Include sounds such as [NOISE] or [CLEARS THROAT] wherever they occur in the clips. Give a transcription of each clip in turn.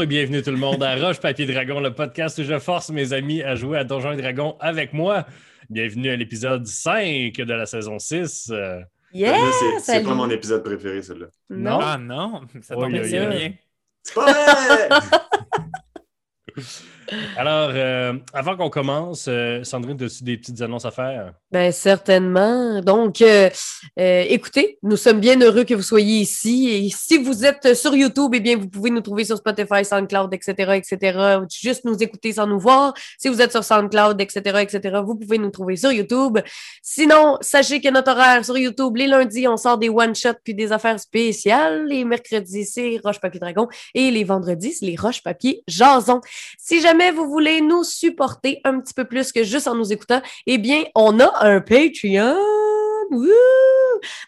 Bonjour et bienvenue tout le monde à Roche Papier Dragon, le podcast où je force mes amis à jouer à Donjons et Dragons avec moi. Bienvenue à l'épisode 5 de la saison 6. Euh, Yeah! Là, c'est- pas mon épisode préféré, celui-là. Non? Ah non, ça tombe bien. C'est pas vrai! [LAUGHS] Alors, euh, avant qu'on commence, euh, Sandrine, as-tu des petites annonces à faire? Ben, certainement. Donc, euh, euh, écoutez, nous sommes bien heureux que vous soyez ici. Et si vous êtes sur YouTube, eh bien, vous pouvez nous trouver sur Spotify, SoundCloud, etc., etc. Juste nous écouter sans nous voir. Si vous êtes sur SoundCloud, etc., etc., vous pouvez nous trouver sur YouTube. Sinon, sachez que notre horaire sur YouTube, les lundis, on sort des one-shots puis des affaires spéciales. Les mercredis, c'est Roche Papier Dragon. Et les vendredis, c'est les Roche Papier Jason. Si jamais vous voulez nous supporter un petit peu plus que juste en nous écoutant, eh bien, on a un Patreon.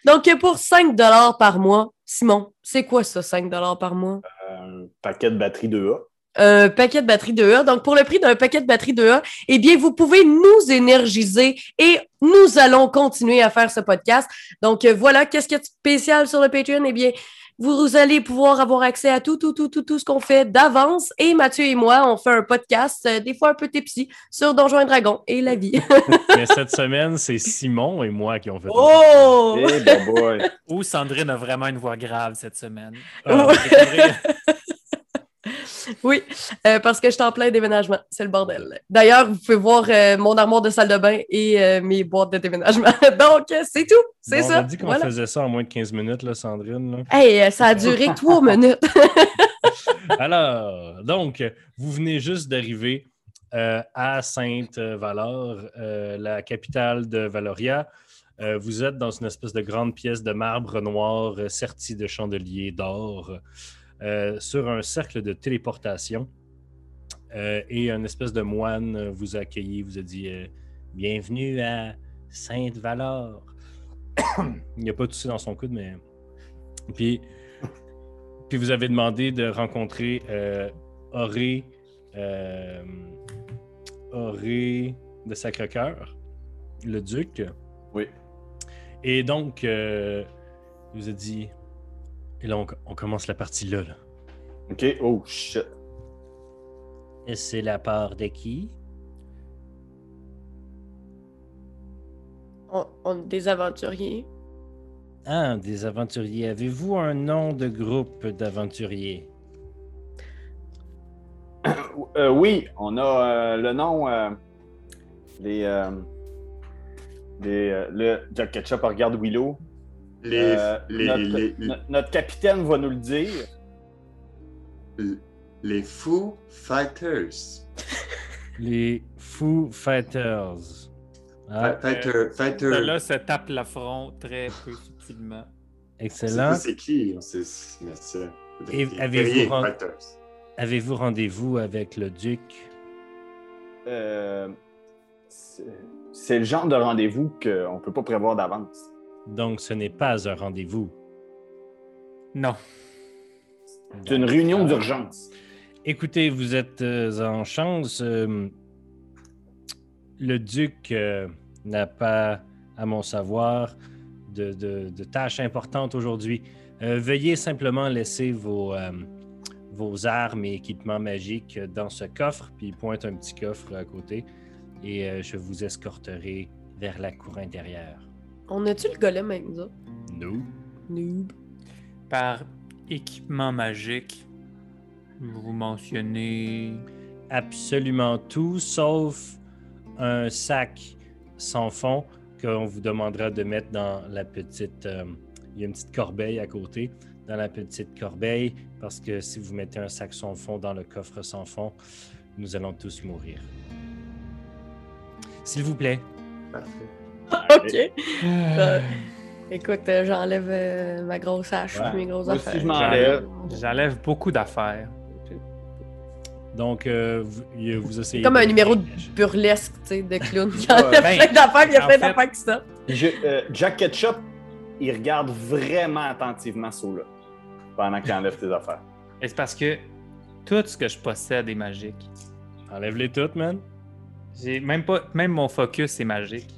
Donc, pour 5 par mois, Simon, c'est quoi ça, 5 par mois? Un paquet de batterie 2A. Un paquet de batterie 2A. Donc, pour le prix d'un paquet de batterie 2A, eh bien, vous pouvez nous énergiser et nous allons continuer à faire ce podcast. Donc, euh, voilà, qu'est-ce qu'il y a de spécial sur le Patreon? Eh bien, vous allez pouvoir avoir accès à tout, tout, tout, tout, tout ce qu'on fait d'avance. Et Mathieu et moi, on fait un podcast, euh, des fois un peu tipsy, sur Donjons et Dragons et la vie. [LAUGHS] [LAUGHS] Mais cette semaine, c'est Simon et moi qui ont fait oh! Bon boy. Ou Sandrine a vraiment une voix grave cette semaine. Ouais. Découvrir- [LAUGHS] Oui, euh, parce que je suis en plein déménagement. C'est le bordel. D'ailleurs, vous pouvez voir euh, mon armoire de salle de bain et euh, mes boîtes de déménagement. [LAUGHS] Donc, c'est tout. C'est Bon, ça. On a dit qu'on Voilà. faisait ça en moins de 15 minutes, là, Sandrine. là. Hey, ça a duré [LAUGHS] trois minutes. [LAUGHS] Alors, donc, vous venez juste d'arriver à Sainte-Valor, la capitale de Valoria. Euh, vous êtes dans une espèce de grande pièce de marbre noir euh, sertie de chandeliers d'or sur un cercle de téléportation. Euh, et un espèce de moine euh, vous a accueilli, vous a dit euh, Bienvenue à Sainte-Valor. [COUGHS] Il n'y a pas toussé dans son coude, mais. Puis, puis vous avez demandé de rencontrer euh, Auré, euh, Auré de Sacre-Cœur, le duc. Oui. Et donc, euh, il vous a dit Et là, on, on commence la partie là. là. OK. Oh, shit. Et c'est la part de qui? On, on est des aventuriers. Ah, des aventuriers. Avez-vous un nom de groupe d'aventuriers? [COUGHS] Euh, oui, on a euh, le nom. euh, les. euh, les, euh, le Jack Ketchup regarde Willow. Les, Euh, les, notre, les, no- notre capitaine va nous le dire. les, Foo Fighters. Les Foo Fighters. Ah, fighter. Celle-là se tape l'affront très peu subtilement. Excellent. c'est qui, on sait- mais c'est- avez-vous. Avez-vous rendez-vous avec le duc? Euh, c'est c'est le genre de rendez-vous qu'on ne peut pas prévoir d'avance. Donc, ce n'est pas un rendez-vous. Non. C'est une réunion d'urgence. Écoutez, vous êtes euh, en chance. euh, le duc euh, n'a pas, à mon savoir, de, de- de tâches importantes aujourd'hui. Euh, veuillez simplement laisser vos, euh, vos armes et équipements magiques dans ce coffre, puis il pointe un petit coffre à côté, et euh, je vous escorterai vers la cour intérieure. On a-tu le golem avec nous autres? Nous? Noob. Par équipement magique, vous mentionnez. absolument tout, sauf un sac sans fond qu'on vous demandera de mettre dans la petite... euh, il y a une petite corbeille à côté, dans la petite corbeille, parce que si vous mettez un sac sans fond dans le coffre sans fond, nous allons tous mourir. S'il vous plaît. Parfait. [LAUGHS] OK. Euh, écoute, euh, j'enlève euh, ma grosse hache Ouais. mes grosses Moi aussi, affaires. je m'enlève. J'enlève beaucoup d'affaires. Donc, euh, vous, essayez... Comme un de- numéro de burlesque, tu sais, de clown. Il y a ben, plein d'affaires, il y a plein fait- d'affaires qui sortent. Je- euh, Jack Ketchup, il regarde vraiment attentivement Sola pendant qu'il enlève tes affaires. Et c'est parce que tout ce que je possède est magique. Enlève-les toutes, man. J'ai même pas. Même mon focus est magique.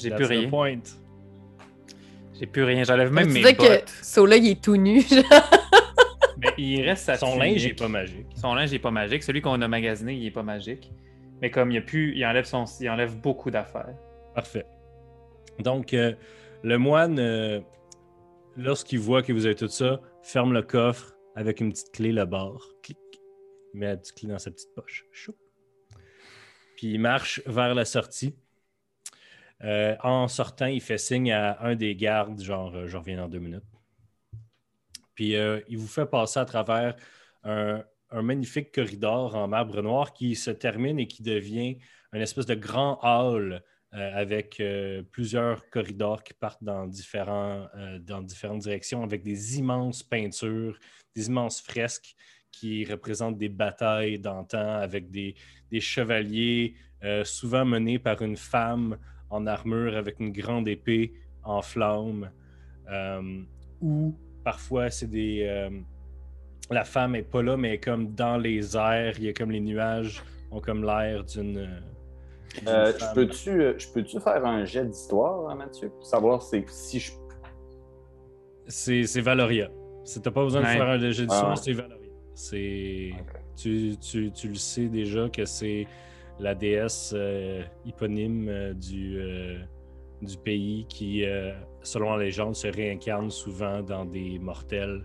J'ai plus rien. point. J'ai plus rien. J'enlève même mes bottes. que Sola, il est tout nu. [LAUGHS] genre. Mais il reste sa Son linge n'est pas magique. Son linge n'est pas magique. Celui qu'on a magasiné, il est pas magique. Mais comme il y a plus, il enlève son, il enlève beaucoup d'affaires. Parfait. Donc, euh, le moine, euh, lorsqu'il voit que vous avez tout ça, ferme le coffre avec une petite clé le bord. Clic. Il met la petite clé dans sa petite poche. Puis il marche vers la sortie. Euh, en sortant, il fait signe à un des gardes, genre, euh, je reviens dans deux minutes. Puis euh, il vous fait passer à travers un, magnifique corridor en marbre noir qui se termine et qui devient un espèce de grand hall avec plusieurs corridors qui partent dans, différentes directions avec des immenses peintures, des immenses fresques qui représentent des batailles d'antan avec des, chevaliers souvent menés par une femme en armure avec une grande épée en flammes. euh, ou parfois c'est des... euh, la femme est pas là, mais elle est comme dans les airs. Il y a comme les nuages ont comme l'air d'une... euh, Euh, je femme. peux-tu euh, je peux-tu faire un jet d'histoire, hein, Mathieu, pour savoir c'est- si je. C'est c'est Valoria. C'est- T'as pas besoin de faire un léger d'histoire, Ah. c'est Valoria. C'est... Tu, tu- tu le sais déjà que c'est la déesse euh, éponyme euh, du, euh, du pays qui, euh, selon la légende, se réincarne souvent dans des mortels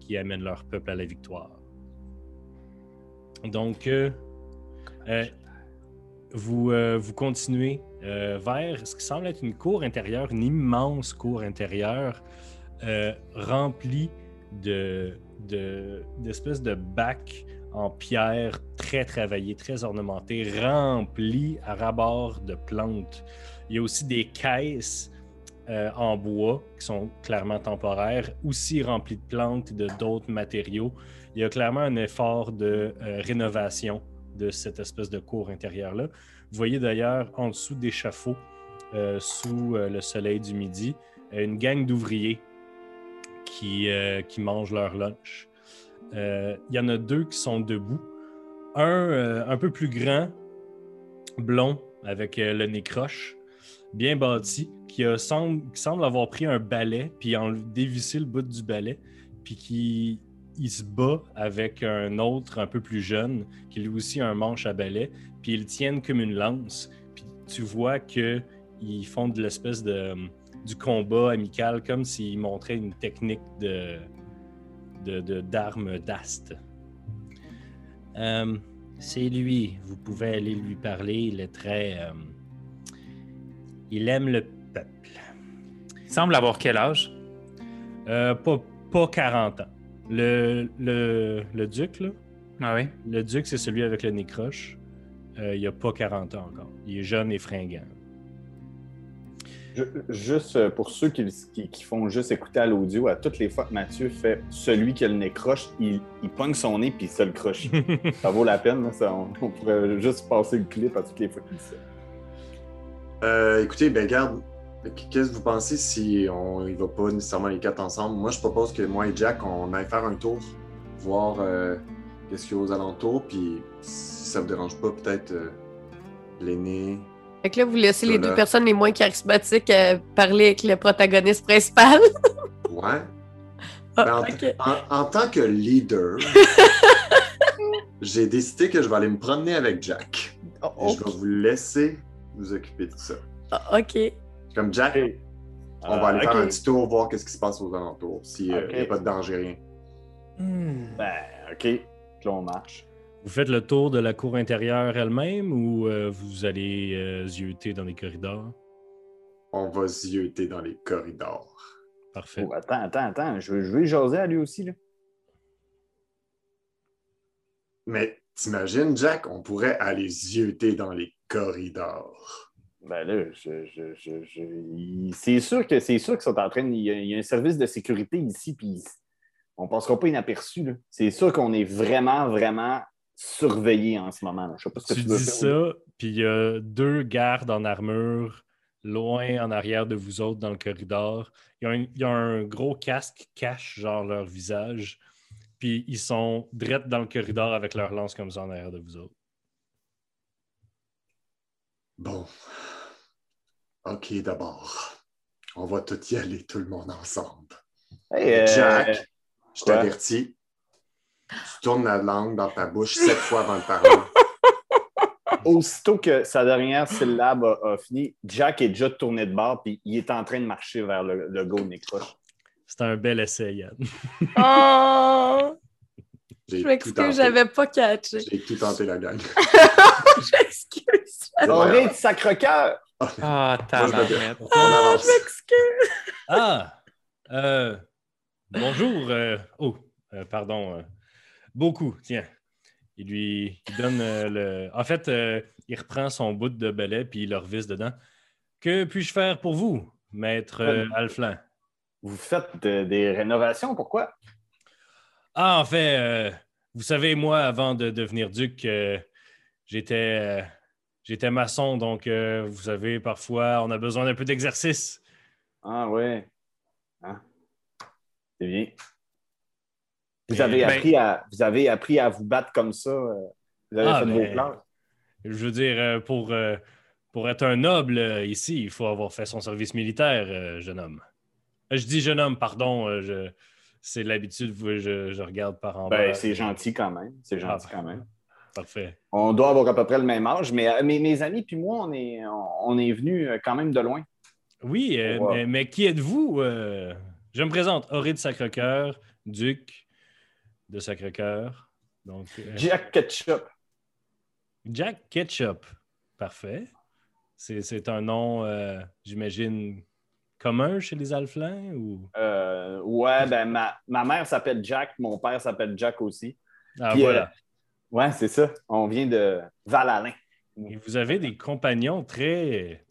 qui amènent leur peuple à la victoire. Donc, vous, vous continuez vers ce qui semble être une cour intérieure, une immense cour intérieure remplie de- d'espèces de bacs en pierre très travaillés, très ornementés, remplis à rabord de plantes. Il y a aussi des caisses euh, en bois qui sont clairement temporaires, aussi remplies de plantes et de d'autres matériaux. Il y a clairement un effort de euh, rénovation de cette espèce de cour intérieure-là. Vous voyez d'ailleurs en dessous d'échafauds, euh, sous euh, le soleil du midi, une gang d'ouvriers qui, qui mangent leur lunch. Euh, Il y en a deux qui sont debout. Un euh, un peu plus grand, blond, avec euh, le nez croche, bien bâti, qui, semble, avoir pris un balai, puis en dévissé le bout du balai, puis qui il se bat avec un autre un peu plus jeune, qui lui aussi a un manche à balai, puis ils tiennent comme une lance. Puis tu vois que ils font de l'espèce de du combat amical, comme s'ils montraient une technique de de- de- d'armes d'ast. Euh, c'est lui. Vous pouvez aller lui parler. Il est très. euh, il aime le peuple. Il semble avoir quel âge? Euh, pas, pas 40 ans. Le, le, le duc, là, Ah oui. le duc, c'est celui avec le nez croche. Il a pas 40 ans encore. Il est jeune et fringant. Juste euh, pour ceux qui, qui- qui font juste écouter à l'audio, à toutes les fois que Mathieu fait celui qui a le nez croche, il, il pogne son nez puis il se le croche. [LAUGHS] ça vaut la peine, là, ça, on, on pourrait juste passer le clip à toutes les fois qu'il dit ça. Euh, écoutez, ben garde, qu'est-ce que vous pensez si on y va pas nécessairement les quatre ensemble? Moi, je propose que moi et Jack, on aille faire un tour, voir euh, qu'est-ce qu'il y a aux alentours, puis si ça vous dérange pas, peut-être euh, l'aîné. Fait que là, vous laissez les deux personnes les moins charismatiques euh, parler avec le protagoniste principal. [LAUGHS] Ouais. Ah, Ben, en, ok. en- en tant que leader, [LAUGHS] j'ai décidé que je vais aller me promener avec Jack. Oh, Et je vais vous laisser vous occuper de ça. oh, ok. Comme Jack, on va aller Euh, faire un petit tour, voir qu'est-ce qui se passe aux alentours, s'il n'y a pas de danger, rien. Ben, OK. Puis là, on marche. Vous faites le tour de la cour intérieure elle-même ou euh, vous allez euh, zioter dans les corridors? On va zioter dans les corridors. Parfait. Oh, attends, attends, attends. Je veux, je veux jaser à lui aussi. Là. Mais t'imagines, Jack, on pourrait aller zioter dans les corridors. Ben là, je, je, je, je- il- c'est sûr que c'est sûr qu'ils sont en train de. Il y, a, il y a un service de sécurité ici, puis on passera pas inaperçu. là. C'est sûr qu'on est vraiment, vraiment surveillé en ce moment. Je sais pas ce que Tu tu, veux dis faire. ça, puis il y a deux gardes en armure loin en arrière de vous autres dans le corridor. Il y a un, il y a un gros casque qui cache genre leur visage. Puis ils sont drettes dans le corridor avec leur lance comme ça en arrière de vous autres. Bon. OK, d'abord. On va tout y aller, tout le monde ensemble. Hey, euh, Jack, Je t'avertis. Tu tournes la langue dans ta bouche [LAUGHS] sept fois avant de parler. Aussitôt que sa dernière syllabe a, a fini, Jack est déjà tourné de bord puis il est en train de marcher vers le, le go de Necroche. C'est un bel essai, Yann. Oh! Je m'excuse, j'avais pas catché. J'ai tout tenté, la gang. [LAUGHS] Je m'excuse. Auré de sacre-cœur! Ah. On avance. Je m'excuse. Ah! euh, bonjour. euh, oh, euh, pardon. Euh, beaucoup, tiens. Il lui il donne euh, le. En fait, euh, il reprend son bout de balai puis il le revisse dedans. Que puis-je faire pour vous, maître euh, Alflan? Vous faites de- des rénovations, pourquoi? Ah, en fait, euh, vous savez, moi, avant de devenir duc, euh, j'étais euh, j'étais maçon, donc euh, vous savez, parfois, on a besoin d'un peu d'exercice. Ah ouais. Hein? C'est bien. Vous avez, ben- appris à, vous avez appris à vous battre comme ça. euh, Vous avez Ah, fait ben, vos plans. Je veux dire, euh, pour, euh, pour être un noble euh, ici, il faut avoir fait son service militaire, euh, jeune homme. Euh, Je dis jeune homme, pardon, euh, je- c'est l'habitude, je, je regarde par en bas. Ben, c'est gentil quand même. C'est gentil Ah, quand même. Parfait. On doit avoir à peu près le même âge, mais euh, mes, amis puis moi, on est, on, on est venus euh, quand même de loin. Oui, euh, Wow. mais, mais qui êtes-vous? euh? Je me présente, Horé de Sacre-Cœur, duc de Sacre-Cœur. Donc, euh, Jack Ketchup. Jack Ketchup. Parfait. C'est c'est un nom, euh, j'imagine, commun chez les Alflins ou? Euh, ouais, ben ma, ma mère s'appelle Jack, mon père s'appelle Jack aussi. Ah, Puis, voilà. euh, ouais, c'est ça. On vient de Val-Alain. Et vous avez des compagnons très,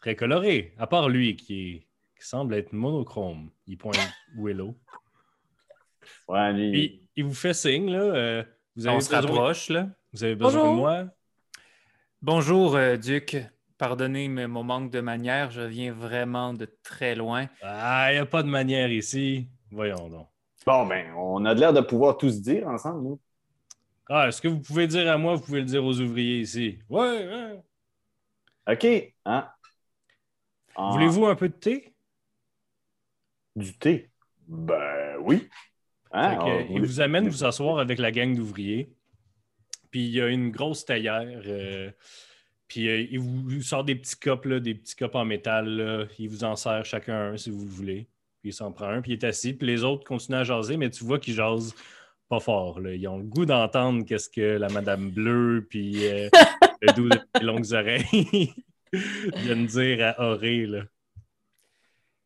très colorés, à part lui qui, est- qui semble être monochrome. Il pointe Willow. Ouais, lui, Puis il vous fait signe, là. euh, vous, avez On se besoin, rapproche, là. vous avez besoin Bonjour. de moi? Bonjour, euh, Duc. Pardonnez mais mon manque de manière, je viens vraiment de très loin. Ah, il n'y a pas de manière ici. Voyons donc. Bon, ben, on a de l'air de pouvoir tout se dire ensemble, nous. Ah, est-ce que vous pouvez dire à moi, vous pouvez le dire aux ouvriers ici? Ouais, ouais. OK. Hein? Ah, Voulez-vous un peu de thé? Du thé? Ben oui. Hein? Ah, il vous amène vous asseoir avec la gang d'ouvriers. Puis il y a une grosse théière. euh, puis euh, il vous sort des petits copes, là, des petits copes en métal. là. Il vous en sert chacun un si vous le voulez. Puis il s'en prend un, puis il est assis. Puis les autres continuent à jaser, mais tu vois qu'ils jasent pas fort. là. Ils ont le goût d'entendre qu'est-ce que la Madame Bleue, puis euh, le doux longues oreilles [LAUGHS] viennent dire à Auré. Là.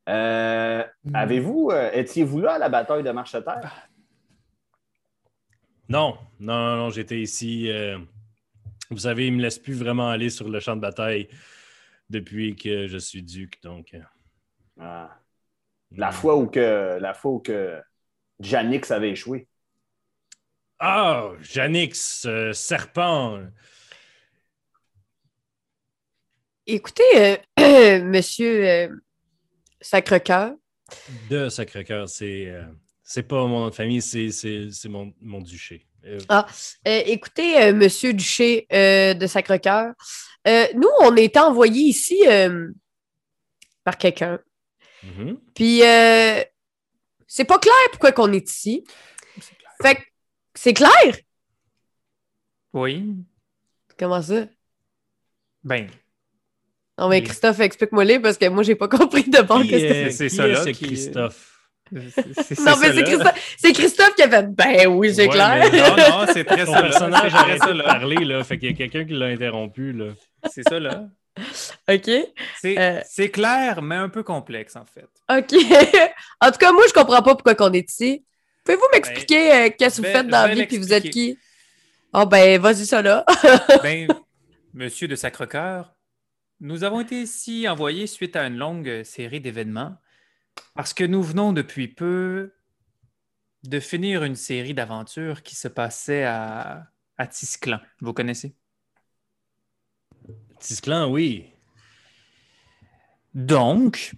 Euh, Avez-vous, euh, étiez-vous là à la bataille de Marcheterre? Non, non, non, non, j'étais ici. euh, vous savez, il ne me laisse plus vraiment aller sur le champ de bataille depuis que je suis duc. Donc, euh, Ah. La fois où que la fois où que Janix avait échoué. Ah, Janix, euh, serpent. Écoutez, euh, [CLEARS THROAT] monsieur euh, Sacre-Cœur, De Sacré-Cœur, c'est euh, c'est pas mon nom de famille, c'est c'est- c'est mon, mon duché. Euh, euh, écoutez, euh, monsieur Duché euh, de Sacre-Cœur, euh, nous, on a été envoyés ici euh, par quelqu'un. mhm. Puis, euh, c'est pas clair pourquoi qu'on est ici. Fait que, c'est clair? Oui. Comment ça? Ben, Non, mais. Christophe, explique-moi-les parce que moi, j'ai pas [LAUGHS] compris de bord Qui que c'était. est- c'est ça, là, Christophe? c'est c'est Non, mais c'est. Christophe, c'est Christophe qui a fait Ben oui, c'est Ouais, clair. Non, non, c'est très Son ça. personnage C'est a très arrêté ça, de là. parler, là. Fait qu'il y a quelqu'un qui l'a interrompu, là. C'est ça, là. OK. C'est Euh. c'est clair, mais un peu complexe, en fait. OK. [LAUGHS] en tout cas, moi, je comprends pas pourquoi qu'on est ici. Pouvez-vous m'expliquer euh, qu'est-ce que vous faites dans la vie puis vous êtes qui? Oh, ben, vas-y, ça là. [LAUGHS] Ben, monsieur de Sacre-Cœur, nous avons été ici envoyés suite à une longue série d'événements parce que nous venons depuis peu de finir une série d'aventures qui se passait à, à Tisclan. Vous connaissez? Tisclan, oui. Donc,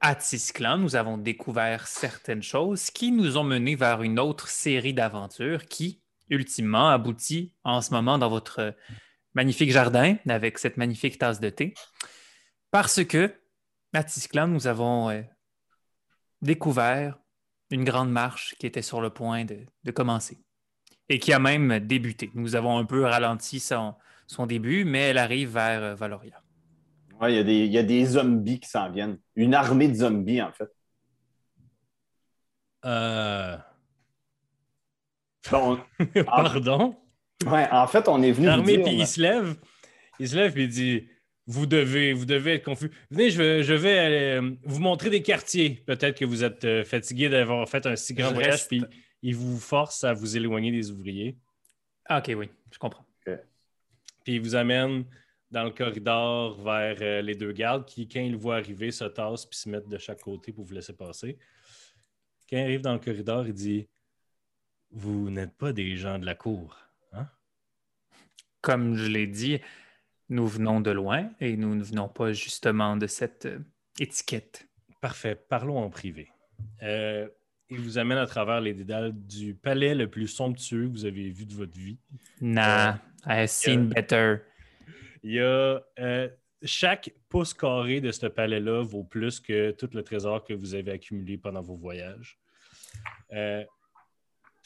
à Tisclan, nous avons découvert certaines choses qui nous ont menés vers une autre série d'aventures qui, ultimement, aboutit en ce moment dans votre magnifique jardin avec cette magnifique tasse de thé. Parce que, à Tisclan, nous avons euh, découvert une grande marche qui était sur le point de, de commencer et qui a même débuté. Nous avons un peu ralenti son, son début, mais elle arrive vers euh, Valoria. Ouais, il y, a des- il y a des zombies qui s'en viennent. Une armée de zombies, en fait. Euh, Bon, [LAUGHS] Pardon? Ouais, en fait, on est venu. vous L'armée, puis il se lève. Il se lève, puis il dit Vous devez, vous devez être confus. Venez, je vais, je vais euh, vous montrer des quartiers. Peut-être que vous êtes euh, fatigué d'avoir fait un si grand Je voyage, reste- puis il vous force à vous éloigner des ouvriers. Ah, ok, oui, je comprends. Puis il vous amène dans le corridor vers euh, les deux gardes qui, quand ils le voient arriver, se tassent puis se mettent de chaque côté pour vous laisser passer. Quand il arrive dans le corridor, il dit Vous n'êtes pas des gens de la cour. Comme je l'ai dit, nous venons de loin et nous ne venons pas justement de cette euh, étiquette. Parfait. Parlons en privé. Euh, il vous amène à travers les dédales du palais le plus somptueux que vous avez vu de votre vie. Nah, I've seen better. Il y a euh, chaque pouce carré de ce palais-là vaut plus que tout le trésor que vous avez accumulé pendant vos voyages. Euh,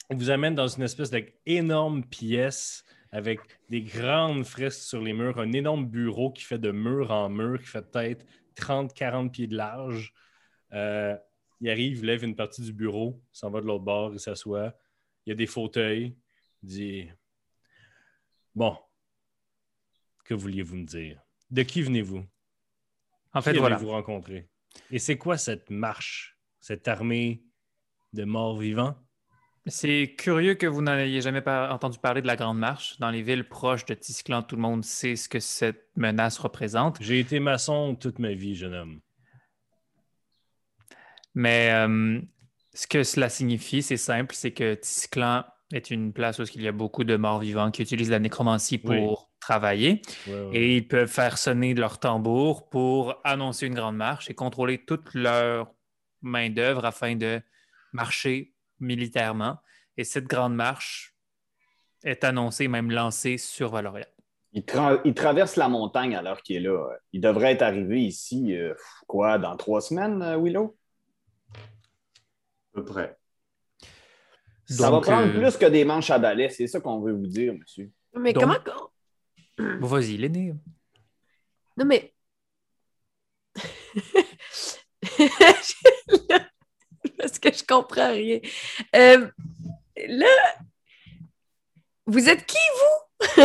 il vous amène dans une espèce d'énorme pièce avec des grandes fresques sur les murs, un énorme bureau qui fait de mur en mur, qui fait peut-être 30-40 pieds de large. Euh, il arrive, il lève une partie du bureau, s'en va de l'autre bord, il s'assoit. Il y a des fauteuils. Il dit Bon, que vouliez-vous me dire? De qui venez-vous? En fait, qui voilà. avez-vous rencontré? Et c'est quoi cette marche, cette armée de morts vivants? C'est curieux que vous n'en ayez jamais par- entendu parler de la Grande Marche. Dans les villes proches de Tisclan, tout le monde sait ce que cette menace représente. J'ai été maçon toute ma vie, jeune homme. Mais euh, ce que cela signifie, c'est simple, c'est que Tisclan est une place où il y a beaucoup de morts vivants qui utilisent la nécromancie pour Oui. travailler. Ouais, ouais. Et ils peuvent faire sonner leur tambour pour annoncer une grande marche et contrôler toute leur main-d'œuvre afin de marcher militairement. Et cette grande marche est annoncée, même lancée sur Valoria. Il, tra- il traverse la montagne à l'heure qu'il est là. Il devrait être arrivé ici, euh, quoi, dans trois semaines, euh, Willow? À peu près. Ça Donc, va prendre euh, plus que des manches à balai, c'est ça qu'on veut vous dire, monsieur. Mais Donc- comment. [CLEARS THROAT] Vas-y, l'aîné. Non, mais. [LAUGHS] [LAUGHS] Parce que je comprends rien. Euh, là, vous êtes qui, vous?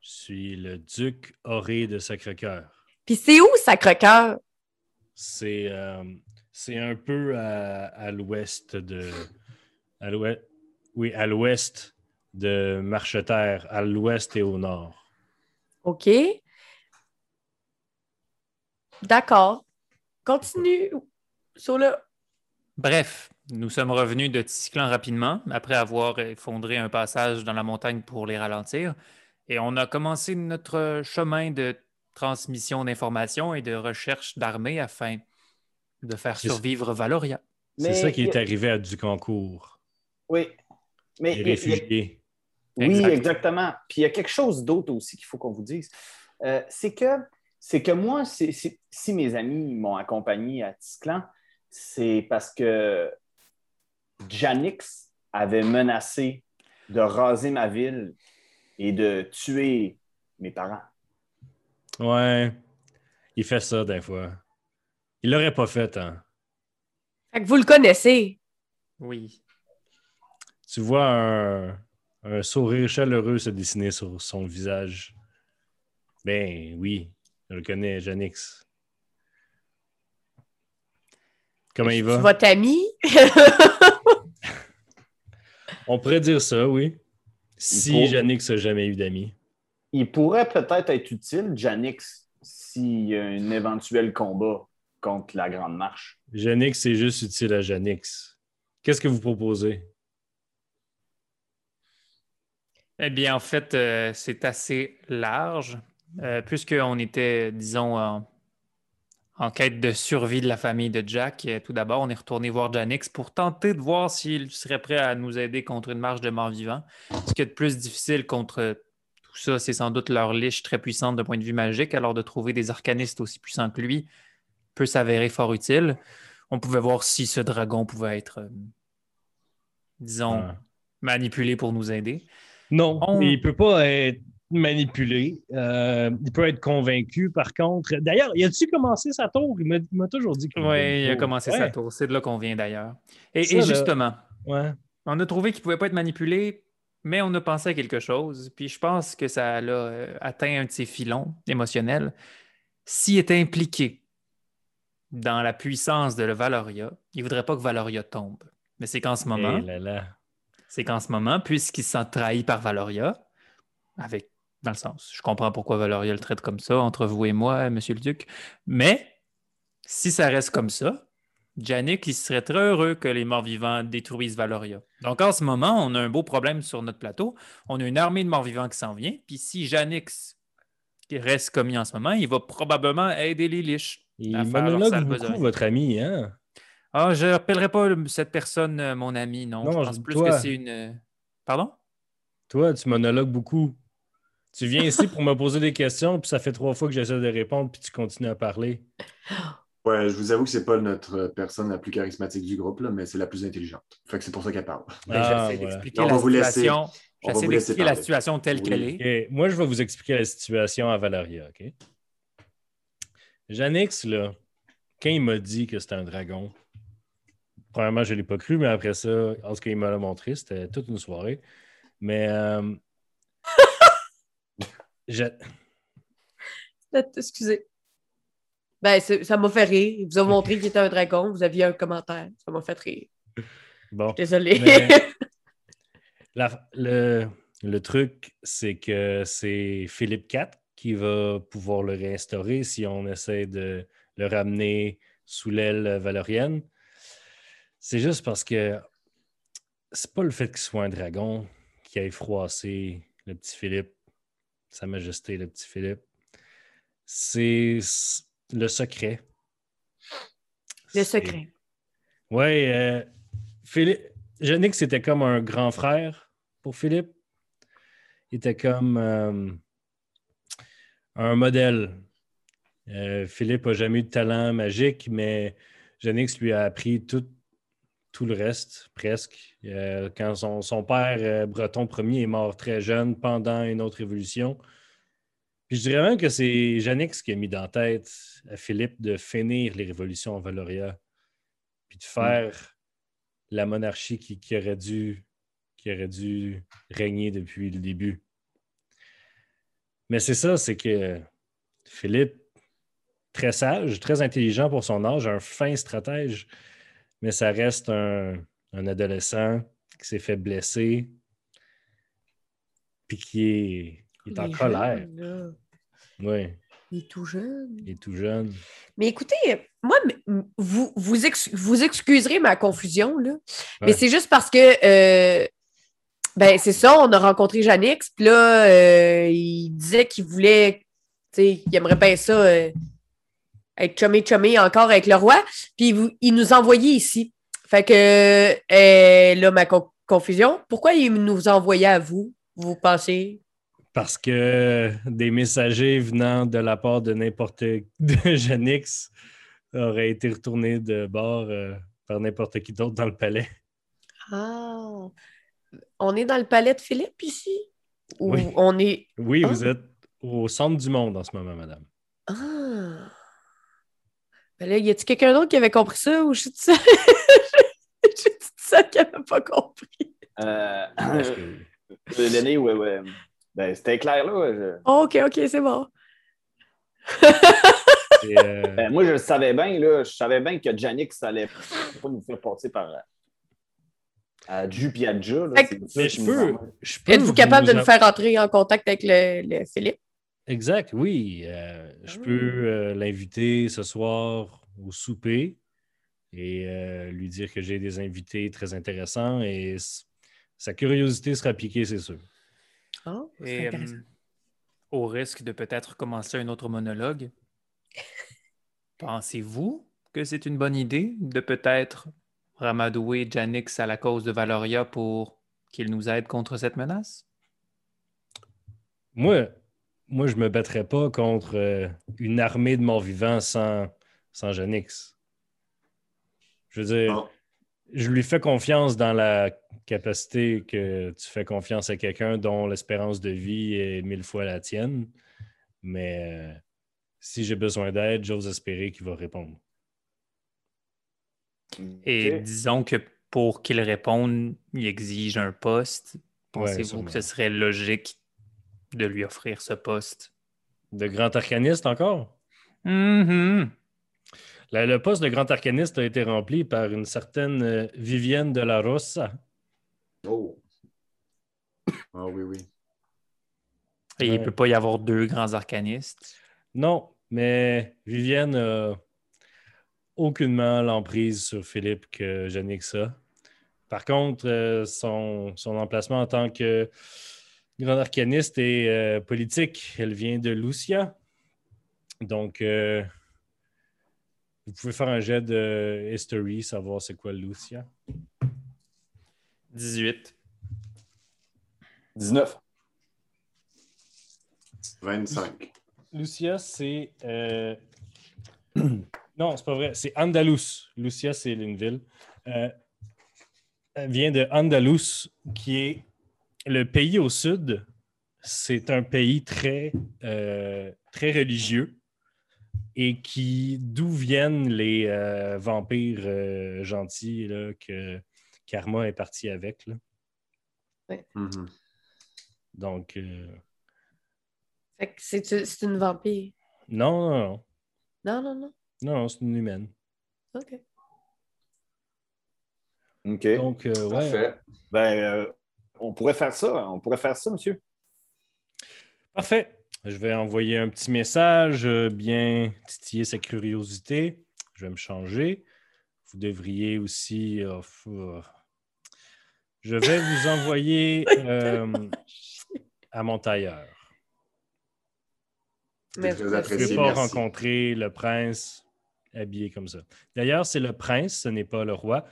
Je suis le duc Auré de Sacré-Cœur. Puis c'est où, Sacre-Cœur? C'est euh, c'est un peu à, à l'ouest de. À l'ouest, oui, à l'ouest de Marcheterre, à l'ouest et au nord. OK. D'accord. Continue sur le. Bref, nous sommes revenus de Tisclan rapidement après avoir effondré un passage dans la montagne pour les ralentir. Et on a commencé notre chemin de transmission d'informations et de recherche d'armées afin de faire survivre Valoria. C'est ça qui est arrivé à Ducancourt, Oui. Mais les il y a- réfugiés. Oui, Exact. exactement. Puis il y a quelque chose d'autre aussi qu'il faut qu'on vous dise. Euh, c'est que c'est que moi, si mes amis m'ont accompagné à Tisclan, c'est parce que Janix avait menacé de raser ma ville et de tuer mes parents. Ouais, il fait ça des fois. Il l'aurait pas fait, hein. Fait que vous le connaissez. Oui. Tu vois un, un sourire chaleureux se dessiner sur son visage. Ben oui, je le connais, Janix. Comment il va? Votre ami? [LAUGHS] On pourrait dire ça, oui. Si Janix n'a jamais eu d'amis. Il pourrait peut-être être utile, Janix, s'il y a un éventuel combat contre la Grande Marche. Janix, c'est juste utile à Janix. Qu'est-ce que vous proposez? Eh bien, en fait, euh, c'est assez large, euh, puisqu'on était, disons, en, en quête de survie de la famille de Jack. euh, tout d'abord, on est retourné voir Janix pour tenter de voir s'il serait prêt à nous aider contre une marche de morts vivants. Ce qui est de plus difficile contre tout ça, c'est sans doute leur liche très puissante d'un point de vue magique, alors de trouver des arcanistes aussi puissants que lui peut s'avérer fort utile. on pouvait voir si ce dragon pouvait être, euh, disons, Ouais. manipulé pour nous aider. Non, On- il peut pas être manipulé. Euh, il peut être convaincu, par contre. D'ailleurs, il a-tu commencé sa tour? Il m'a toujours dit qu'il Oui, il a commencé Ouais, sa tour. C'est de là qu'on vient d'ailleurs. Et, Ça, et là- justement, Ouais. on a trouvé qu'il ne pouvait pas être manipulé, mais on a pensé à quelque chose. Puis je pense que ça l'a euh, atteint un de ses filons émotionnels. S'il était impliqué dans la puissance de le Valoria, il ne voudrait pas que Valoria tombe. Mais c'est qu'en ce moment, Eh là. c'est qu'en ce moment, puisqu'il se sent trahi par Valoria, avec, dans le sens, je comprends pourquoi Valoria le traite comme ça, entre vous et moi, Monsieur le Duc, mais si ça reste comme ça, Jannick, il serait très heureux que les morts-vivants détruisent Valoria. Donc en ce moment, on a un beau problème sur notre plateau. On a une armée de morts-vivants qui s'en vient, puis si Janix reste commis en ce moment, il va probablement aider les liches. Il monologue beaucoup, votre ami, hein? Ah, je n'appellerai pas cette personne euh, mon ami, non. Non, je pense plus toi. que c'est une... euh, Pardon? Toi, tu monologues beaucoup. Tu viens ici pour me poser des questions, puis ça fait trois fois que j'essaie de répondre, puis tu continues à parler. Ouais, je vous avoue que c'est pas notre personne la plus charismatique du groupe, là, mais c'est la plus intelligente. Fait que c'est pour ça qu'elle parle. Ben, Ah, J'essaie d'expliquer On la va vous laisser- situation. J'essaie d'expliquer la situation telle Oui. qu'elle est. Moi, je vais vous expliquer la situation à Valeria, OK? Janix, là, quand il m'a dit que c'était un dragon, premièrement, je ne l'ai pas cru, mais après ça, en ce qu'il me l'a montré, c'était toute une soirée. Mais. euh, je- Excusez. Ben, ça m'a fait rire. Il vous a montré qu'il était un dragon. Vous aviez un commentaire. Ça m'a fait rire. Bon. Désolée. Mais- [LAUGHS] La- le, le truc, c'est que c'est Philippe IV qui va pouvoir le réinstaurer si on essaie de le ramener sous l'aile valorienne. C'est juste parce que c'est pas le fait qu'il soit un dragon qui ait froissé le petit Philippe, Sa Majesté, le petit Philippe. C'est le secret. Le secret. oui, euh, Philippe. Janix, c'était comme un grand frère pour Philippe. Il était comme euh, un modèle. Euh, Philippe n'a jamais eu de talent magique, mais Janix lui a appris tout, tout le reste, presque. Euh, quand son, son père, euh, Breton Ier, est mort très jeune pendant une autre évolution. Puis je dirais même que c'est Janix qui a mis dans tête à Philippe de finir les révolutions en Valoria puis de faire la monarchie qui, qui aurait dû, qui aurait dû régner depuis le début. Mais c'est ça, c'est que Philippe, très sage, très intelligent pour son âge, un fin stratège, mais ça reste un, un adolescent qui s'est fait blesser, puis qui est, en colère. là. Oui, Il est tout jeune. il est tout jeune. Mais écoutez, moi, vous, vous, ex- vous excuserez ma confusion, là. Mais c'est juste parce que, euh, ben, c'est ça, on a rencontré Janix, puis là, euh, il disait qu'il voulait, tu sais, il aimerait bien ça, euh, être chumé-chumé encore avec le roi, puis vous- il nous envoyait ici. Fait que, euh, là, ma con- confusion, pourquoi il nous envoyait à vous, vous pensez? Parce que des messagers venant de la part de n'importe de Janix auraient été retournés de bord euh, par n'importe qui d'autre dans le palais. Ah, on est dans le palais de Philippe ici? Ou Oui. on est... Oui, Ah. vous êtes au centre du monde en ce moment, madame. Ah. Ben là, y a-t-il quelqu'un d'autre qui avait compris ça ou je suis ça? [LAUGHS] je suis ça qui n'avait pas compris. Euh, Parce que- euh, Lenny, ouais, ouais. Ben, c'était clair, là. je- Oh, OK, OK, c'est bon. euh, Ben, moi, je le savais bien, là. Je savais bien que Janix allait pas nous faire passer par. euh, À Ju puis à Ja, là. Ça mais je peux. Êtes-vous capable de nous faire entrer en contact avec le, le Philippe? Exact, oui. Euh, je Ah. peux euh, l'inviter ce soir au souper et euh, lui dire que j'ai des invités très intéressants et sa curiosité sera piquée, c'est sûr. Oh, c'est Et euh, au risque de peut-être commencer un autre monologue, [LAUGHS] pensez-vous que c'est une bonne idée de peut-être ramadouer Janix à la cause de Valoria pour qu'il nous aide contre cette menace? Moi, moi je ne me battrais pas contre euh, une armée de morts-vivants sans, sans Janix. Je veux dire, je lui fais confiance dans la capacité que tu fais confiance à quelqu'un dont l'espérance de vie est mille fois la tienne. Mais euh, si j'ai besoin d'aide, j'ose espérer qu'il va répondre. Et disons que pour qu'il réponde, il exige un poste. Pensez-vous que ce serait logique de lui offrir ce poste? De grand arcaniste encore? Mhm. La- le poste de grand arcaniste a été rempli par une certaine euh, Vivienne de la Rosa. Oh. Ah oui, oui. Et il ne peut pas y avoir deux grands arcanistes? Non, mais Vivienne a aucunement l'emprise sur Philippe que je n'ai que ça. Par contre, euh, son, son emplacement en tant que grand arcaniste est euh, politique. Elle vient de Lucia. Donc, euh, vous pouvez faire un jet de history, savoir c'est quoi Lucia. 18. 19. 25. Lucia, c'est. euh, [CLEARS THROAT] non, c'est pas vrai. C'est Andalus. Lucia, c'est une ville. Euh, Elle vient de Andalus, qui est le pays au sud. C'est un pays très, euh, très religieux et qui d'où viennent les euh, vampires euh, gentils là, que Karma est parti avec. là? Mhm. Donc, euh, Fait que c'est c'est une vampire. non, non, non. Non, non, non. Non, non, c'est une humaine. OK. OK. Donc, euh, ouais. Parfait. Ben, euh, on pourrait faire ça. On pourrait faire ça, monsieur. Parfait. Je vais envoyer un petit message, euh, bien titiller sa curiosité. Je vais me changer. Vous devriez aussi. euh, euh, je vais vous envoyer [LAUGHS] euh, à mon tailleur. Très Je ne pas merci. rencontrer le prince habillé comme ça. D'ailleurs, c'est le prince, ce n'est pas le roi.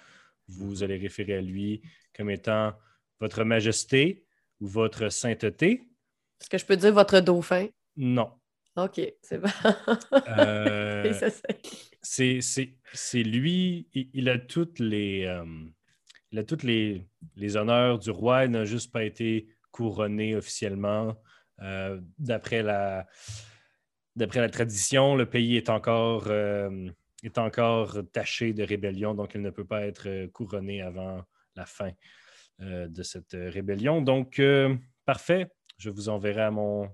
Vous allez référer à lui comme étant votre majesté ou votre sainteté? Est-ce que je peux dire votre dauphin? Non. OK, c'est bon. Euh, [LAUGHS] c'est- c'est, c'est- c'est lui, il, il a toutes les, euh, il a toutes les, les honneurs du roi. Il n'a juste pas été couronné officiellement. Euh, d'après, la, d'après la tradition, le pays est encore, est encore taché de rébellion, donc il ne peut pas être couronné avant la fin de cette euh, rébellion. Donc, euh, parfait. Je vous enverrai à mon,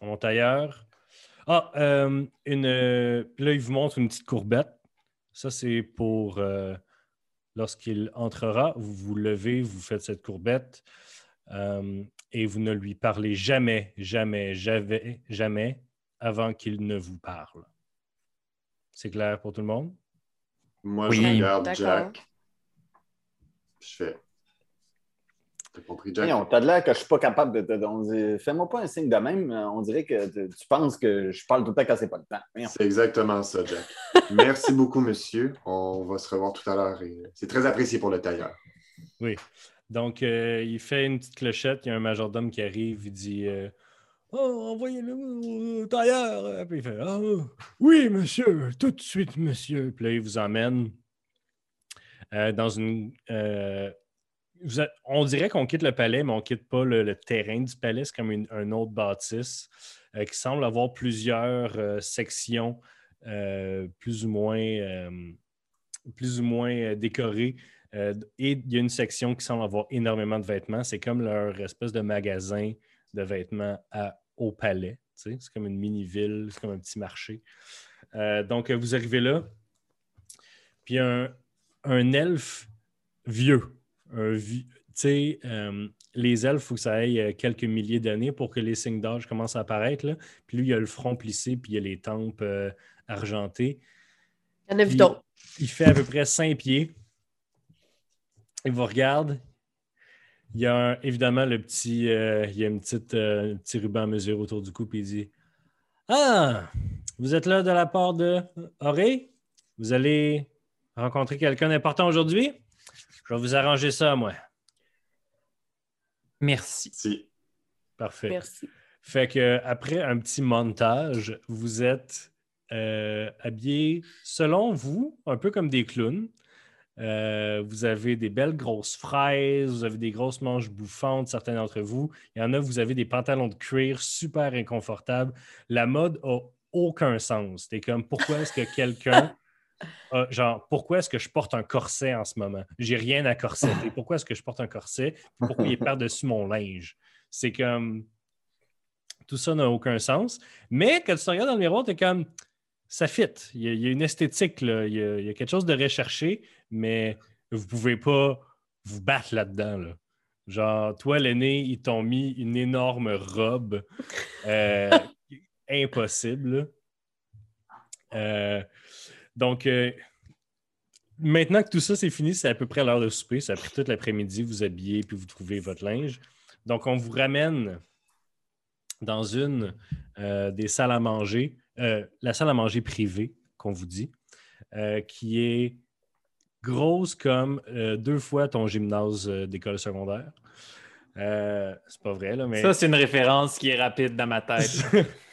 à mon tailleur. Ah, euh, une, euh, là, il vous montre une petite courbette. Ça, c'est pour euh, lorsqu'il entrera, vous vous levez, vous faites cette courbette euh, et vous ne lui parlez jamais, jamais, jamais, jamais avant qu'il ne vous parle. C'est clair pour tout le monde? Moi, Oui. je regarde. Jack. Je fais. T'as compris, Jack? Voyons, t'as de l'air que je suis pas capable de. on dit, Fais-moi pas un signe de même. On dirait que tu penses que je parle tout le temps quand c'est pas le temps. C'est exactement ça, Jack. [LAUGHS] Merci beaucoup, monsieur. On va se revoir tout à l'heure. et C'est très apprécié pour le tailleur. Oui. Donc, euh, il fait une petite clochette. Il y a un majordome qui arrive. Il dit euh, Oh, envoyez-le au tailleur. Puis il fait Ah, Oui, monsieur, tout de suite, monsieur. Puis là, il vous emmène euh, dans une. On dirait qu'on quitte le palais, mais on ne quitte pas le, terrain du palais. C'est comme une, un autre bâtisse euh, qui semble avoir plusieurs euh, sections euh, plus ou moins, décorées. Et il y a une section qui semble avoir énormément de vêtements. C'est comme leur espèce de magasin de vêtements au palais. C'est comme une mini-ville, c'est comme un petit marché. Donc, vous arrivez là, puis un, un elfe vieux. Un tu sais, euh, les elfes, il faut que ça aille euh, quelques milliers d'années pour que les signes d'âge commencent à apparaître. Là. Puis lui, il a le front plissé, puis il a les tempes euh, argentées. Il y en a vu Puis- d'autres. Il fait à peu près 5 pieds. Il vous regarde. Il y a un- évidemment le petit, euh, il y a une petite, un petit ruban à mesure autour du cou, puis il dit Ah, vous êtes là de la part de Auré? Vous allez rencontrer quelqu'un d'important aujourd'hui Je vais vous arranger ça, moi. Merci. Si. Parfait. Merci. Fait que après un petit montage, vous êtes euh, habillés, selon vous, un peu comme des clowns. Euh, vous avez des belles grosses fraises, vous avez des grosses manches bouffantes, certains d'entre vous. Il y en a, vous avez des pantalons de cuir super inconfortables. La mode a aucun sens. C'est comme pourquoi est-ce que quelqu'un. [LAUGHS] a- genre, pourquoi est-ce que je porte un corset en ce moment? J'ai rien à corseter. [LAUGHS] Pourquoi est-ce que je porte un corset? Pourquoi il est par-dessus mon linge? C'est comme. Tout ça n'a aucun sens. Mais quand tu te regardes dans le miroir, tu es comme. Ça fit. Il y, a, il y a une esthétique, là. Il, y a, il y a quelque chose de recherché, mais vous pouvez pas vous battre là-dedans. Là. Genre, toi, l'aîné, ils t'ont mis une énorme robe. euh, [LAUGHS] impossible. Euh, donc, euh, maintenant que tout ça c'est fini, c'est à peu près l'heure de souper. Ça a pris toute l'après-midi, vous habillez puis vous trouvez votre linge. Donc, on vous ramène dans une euh, des salles à manger, euh, la salle à manger privée, qu'on vous dit, euh, qui est grosse comme deux fois ton gymnase d'école secondaire. C'est pas vrai, là, mais. Ça, c'est une référence qui est rapide dans ma tête. [LAUGHS]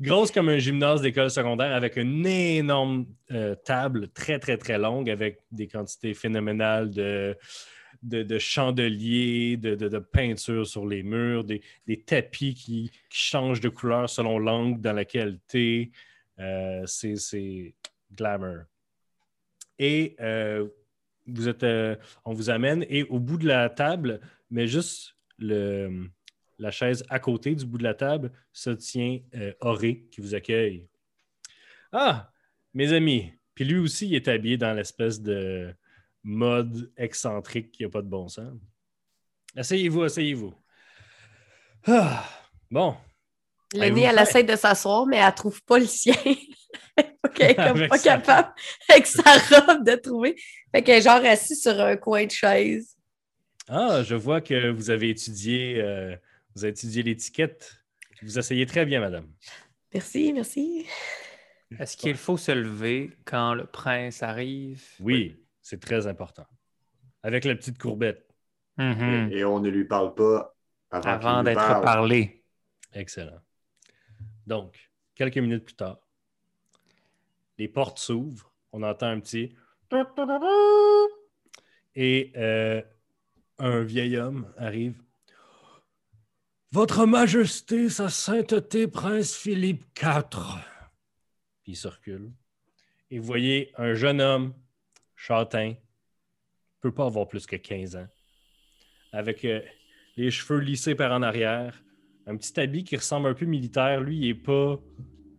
Grosse comme un gymnase d'école secondaire avec une énorme euh, table très, très, très longue avec des quantités phénoménales de, de, de chandeliers, de, peintures sur les murs, des, tapis qui, changent de couleur selon l'angle dans lequel tu es. c'est glamour. Et euh, vous êtes, euh, on vous amène et au bout de la table, mais juste le, la chaise à côté du bout de la table, se tient euh, Auré qui vous accueille. Ah, mes amis. Puis lui aussi, il est habillé dans l'espèce de mode excentrique qui n'a pas de bon sens. Asseyez-vous, asseyez-vous. Ah, bon. Allez-vous elle essaie de s'asseoir, mais elle trouve pas le sien. [LAUGHS] OK, elle est comme Avec pas sa- capable, avec sa robe, de trouver. Fait qu'elle est genre assise sur un coin de chaise. Ah, je vois que vous avez étudié, euh, vous avez étudié l'étiquette. Vous asseyez très bien, madame. Merci, merci. Est-ce qu'il faut se lever quand le prince arrive? Oui, c'est très important. Avec la petite courbette. Mhm. Et on ne lui parle pas avant, d'être parle. parlé. Excellent. Donc, quelques minutes plus tard, les portes s'ouvrent. On entend un petit. Et euh, un vieil homme arrive. Votre Majesté, Sa Sainteté, Prince Philippe IV. Puis il se recule. Et vous voyez un jeune homme, châtain, peut pas avoir plus que 15 ans, avec euh, les cheveux lissés par en arrière, un petit habit qui ressemble un peu militaire. Lui, il est pas,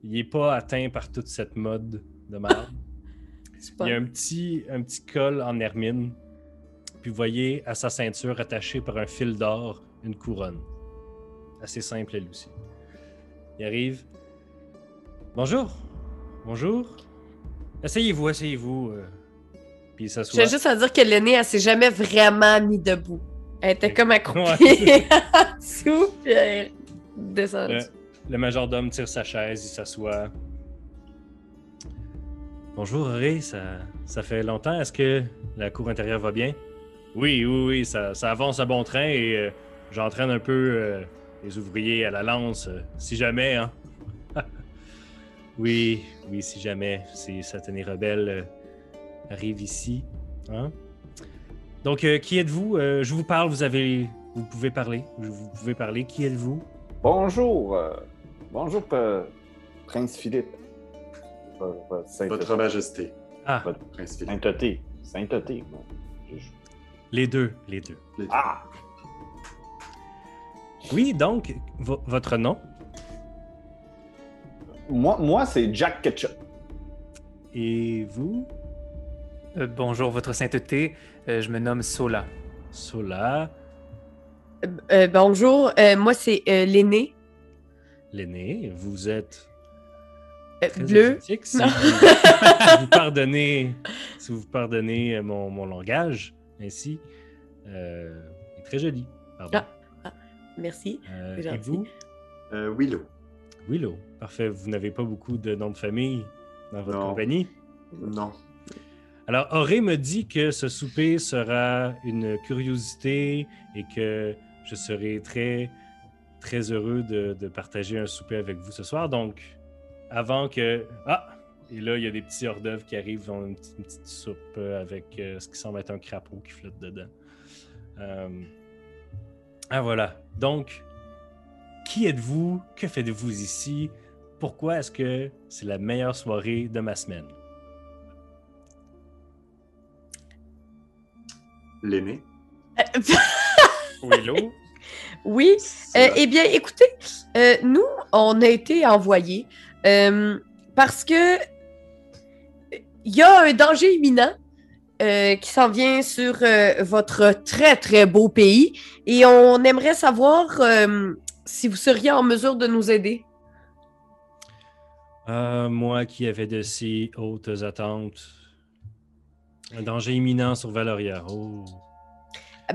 il est pas atteint par toute cette mode de. C'est [LAUGHS] Il y a un petit, un petit col en hermine. Puis vous voyez à sa ceinture attachée par un fil d'or une couronne. Assez simple elle aussi. Il arrive. Bonjour. Bonjour. Asseyez-vous, asseyez-vous. euh. Puis il s'assoit. veux juste à dire que l'aînée, elle s'est jamais vraiment mise debout. Elle était comme [LAUGHS] accroupie Ouais. [LAUGHS] en dessous, puis elle est descendue. Le, le majordome tire sa chaise, il s'assoit. Bonjour, Ré, ça, ça fait longtemps. Est-ce que la cour intérieure va bien? Oui, oui, oui, ça, ça avance à bon train et euh, j'entraîne un peu euh, les ouvriers à la lance, euh, si jamais, hein. [LAUGHS] oui, oui, si jamais ces satanés rebelles euh, arrivent ici, hein. Donc, euh, qui êtes-vous? Euh, je vous parle, vous avez... Vous pouvez parler, vous pouvez parler. Qui êtes-vous? Bonjour. euh, bonjour, Prince Philippe. Votre sainteté. Votre Majesté, Ah, Prince Philippe. Sainteté. Sainteté. Je- les deux, les deux. Les- Ah! Oui, donc, vo- votre nom? Moi, moi c'est Jack Ketchup. et vous, Euh, bonjour, Votre Sainteté. Euh, je me nomme Sola. Sola, Euh, bonjour, euh, moi c'est euh, l'aîné. l'aîné, vous êtes Euh, très bleu. Si vous, pardonnez, si vous pardonnez mon, mon langage, ainsi, euh, est très joli. Pardon. Ah. Merci. Euh, et vous, Euh, Willow. Willow, parfait. Vous n'avez pas beaucoup de noms de famille dans votre Non. compagnie? Non. Alors, Auré me dit que ce souper sera une curiosité et que je serai très, très heureux de, de partager un souper avec vous ce soir. Donc, avant que. Ah! Et là, il y a des petits hors d'œuvre qui arrivent, ont une petite, une petite soupe avec euh, ce qui semble être un crapaud qui flotte dedans. Euh, Ah voilà. Donc, qui êtes-vous? Que faites-vous ici? Pourquoi est-ce que c'est la meilleure soirée de ma semaine? L'aîné. [LAUGHS] Willow. oui. Euh, eh bien, écoutez, euh, nous, on a été envoyés euh, parce que il y a un danger imminent euh, qui s'en vient sur euh, votre très, très beau pays et on aimerait savoir euh, si vous seriez en mesure de nous aider. Moi qui avais de si hautes attentes. Un danger imminent sur Valoria. Oh.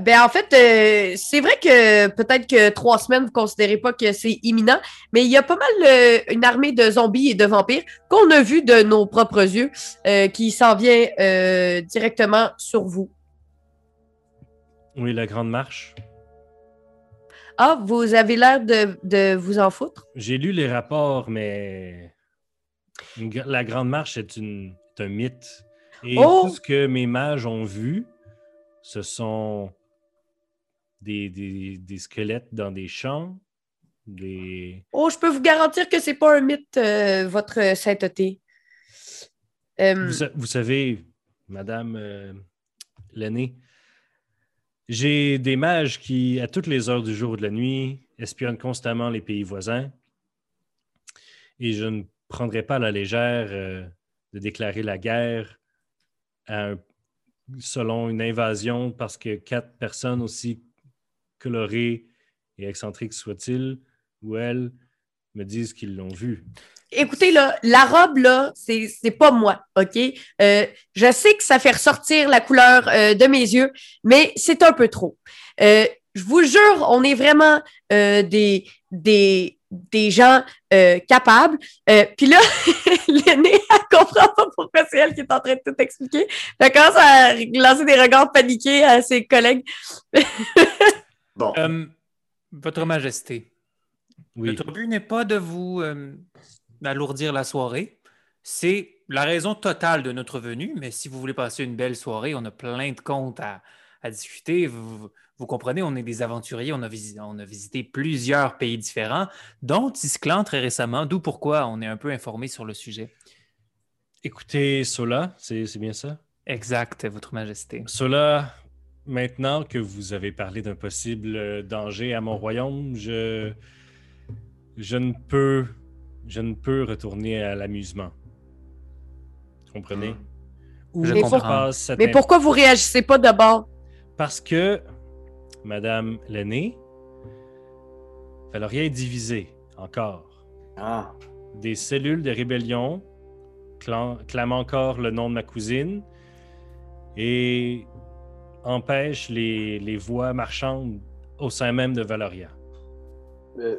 Ben, en fait, euh, c'est vrai que peut-être que trois semaines, vous considérez pas que c'est imminent, mais il y a pas mal euh, une armée de zombies et de vampires qu'on a vu de nos propres yeux euh, qui s'en vient directement sur vous. Oui, la grande marche. Ah, vous avez l'air de, de vous en foutre? J'ai lu les rapports, mais une la Grande Marche est, une, est un mythe. Et Oh! tout ce que mes mages ont vu, ce sont des, des- des squelettes dans des champs, des... Oh, je peux vous garantir que c'est pas un mythe, euh, votre sainteté. Euh, Vous, sa- vous savez, Madame euh, l'aînée, j'ai des mages qui, à toutes les heures du jour et de la nuit, espionnent constamment les pays voisins. Et je ne prendrai pas à la légère euh, de déclarer la guerre à un- selon une invasion parce que quatre personnes aussi colorées et excentriques soient-ils, ou elles, me disent qu'ils l'ont vu. Écoutez, là, la robe, là, c'est pas moi, OK? Euh, je sais que ça fait ressortir la couleur euh, de mes yeux, mais c'est un peu trop. Euh, je vous jure, on est vraiment des, des, des gens capables. Puis là, [LAUGHS] l'aînée, elle comprend pas pourquoi c'est elle qui est en train de tout expliquer. Elle commence à lancer des regards paniqués à ses collègues. [LAUGHS] Bon, Euh, Votre Majesté, Oui. notre but n'est pas de vous euh, alourdir la soirée. C'est la raison totale de notre venue, mais si vous voulez passer une belle soirée, on a plein de comptes à, à discuter. Vous, vous comprenez, on est des aventuriers, on a, visi- on a visité plusieurs pays différents, dont Tisclan très récemment, d'où pourquoi on est un peu informé sur le sujet. Écoutez, Sola, c'est c'est bien ça? Exact, Votre Majesté. Cela, maintenant que vous avez parlé d'un possible euh, danger à mon royaume, je, je ne peux, je ne peux retourner à l'amusement. Comprenez? Où Je se comprends. passe cette Mais imp- pourquoi vous réagissez pas d'abord? Parce que, Madame l'aînée, Valoria est divisée encore. Ah, Des cellules de rébellion clament encore le nom de ma cousine et empêchent les, les voies marchandes au sein même de Valoria. euh,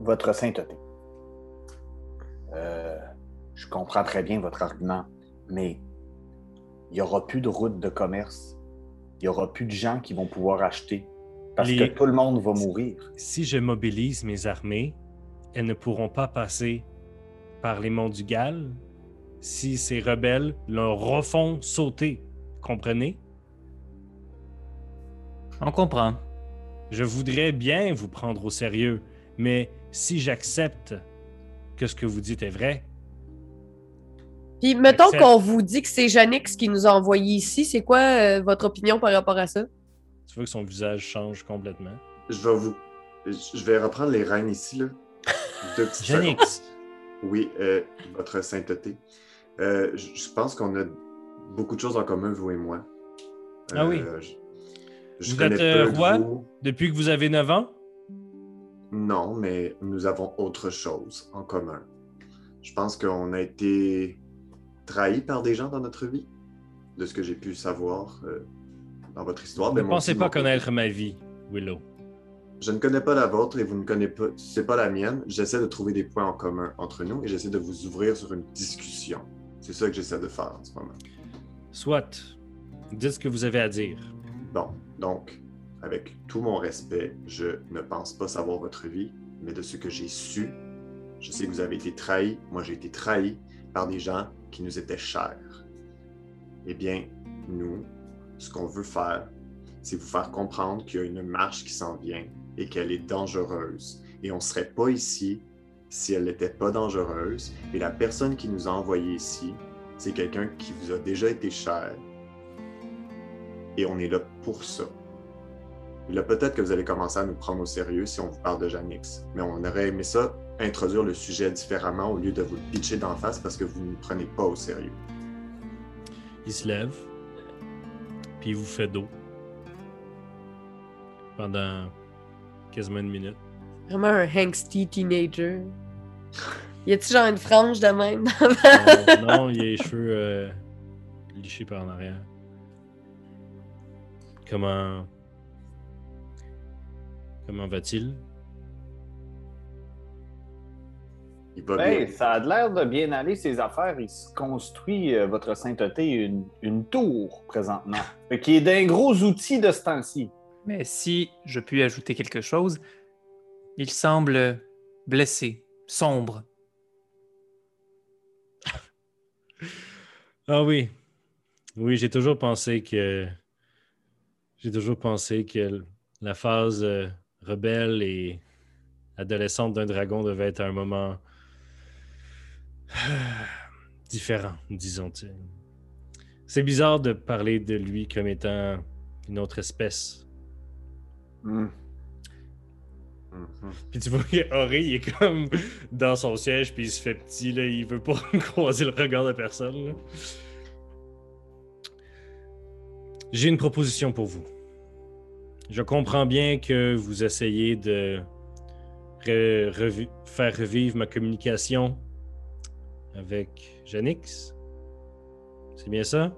votre sainteté. Euh, je comprends très bien votre argument, mais il n'y aura plus de route de commerce. Il n'y aura plus de gens qui vont pouvoir acheter. Parce Les- que tout le monde va mourir. Si je mobilise mes armées, elles ne pourront pas passer par les monts du Galles si ces rebelles leur refont sauter. Comprenez? On comprend. Je voudrais bien vous prendre au sérieux, mais si j'accepte que ce que vous dites est vrai, Puis mettons qu'on vous dit que c'est Janix qui nous a envoyés ici, c'est quoi euh, votre opinion par rapport à ça? tu vois que son visage change complètement. je vais vous. Je vais reprendre les rênes ici, là. Deux petites Janix? Oui, euh, votre sainteté. Euh, je je pense qu'on a beaucoup de choses en commun, vous et moi. Ah oui. je, je Vous êtes, euh, roi? vous. depuis que vous avez 9 ans, Non, mais nous avons autre chose en commun. Je pense qu'on a été trahis par des gens dans notre vie, de ce que j'ai pu savoir euh, dans votre histoire. ne Ben, mon pensez pas connaître ma vie, Willow. Je ne connais pas la vôtre et vous ne connaissez pas, pas la mienne. J'essaie de trouver des points en commun entre nous et j'essaie de vous ouvrir sur une discussion. C'est ça que j'essaie de faire en ce moment. Soit, dites ce que vous avez à dire. Bon, donc, avec tout mon respect, je ne pense pas savoir votre vie, mais de ce que j'ai su, Je sais que vous avez été trahi. Moi, j'ai été trahi par des gens qui nous étaient chers. Eh bien, nous, ce qu'on veut faire, c'est vous faire comprendre qu'il y a une marche qui s'en vient et qu'elle est dangereuse. Et on ne serait pas ici si elle n'était pas dangereuse. Et la personne qui nous a envoyés ici, c'est quelqu'un qui vous a déjà été cher. Et on est là pour ça. Et là, peut-être que vous allez commencer à nous prendre au sérieux si on vous parle de Janix. Mais on aurait aimé ça, introduire le sujet différemment au lieu de vous le pitcher d'en face parce que vous ne nous prenez pas au sérieux. Il se lève, puis il vous fait dos pendant quasiment une minute. Vraiment un hangsty teenager. Y a-tu genre une frange de même? non, [LAUGHS] non, il a les cheveux euh, lichés par en arrière. Comment. Comment va-t-il? Il va Hey, bien. ça a l'air de bien aller, ces affaires. Il se construit, euh, votre sainteté, une, une tour présentement, [LAUGHS] qui est d'un gros outil de ce temps-ci. Mais si je puis ajouter quelque chose, il semble blessé, sombre. Ah oui. Oui, j'ai toujours pensé que. J'ai toujours pensé que la phase euh, rebelle et adolescente d'un dragon devait être un moment [SIGHS] différent, disons-t-il. C'est bizarre de parler de lui comme étant une autre espèce. Hmm. Mhm. Puis tu vois qu'Ori, il est comme dans son siège, puis il se fait petit, là, il veut pas [LAUGHS] croiser le regard de personne. là. J'ai une proposition pour vous. Je comprends bien que vous essayez de re- faire revivre ma communication avec Janix. C'est bien ça?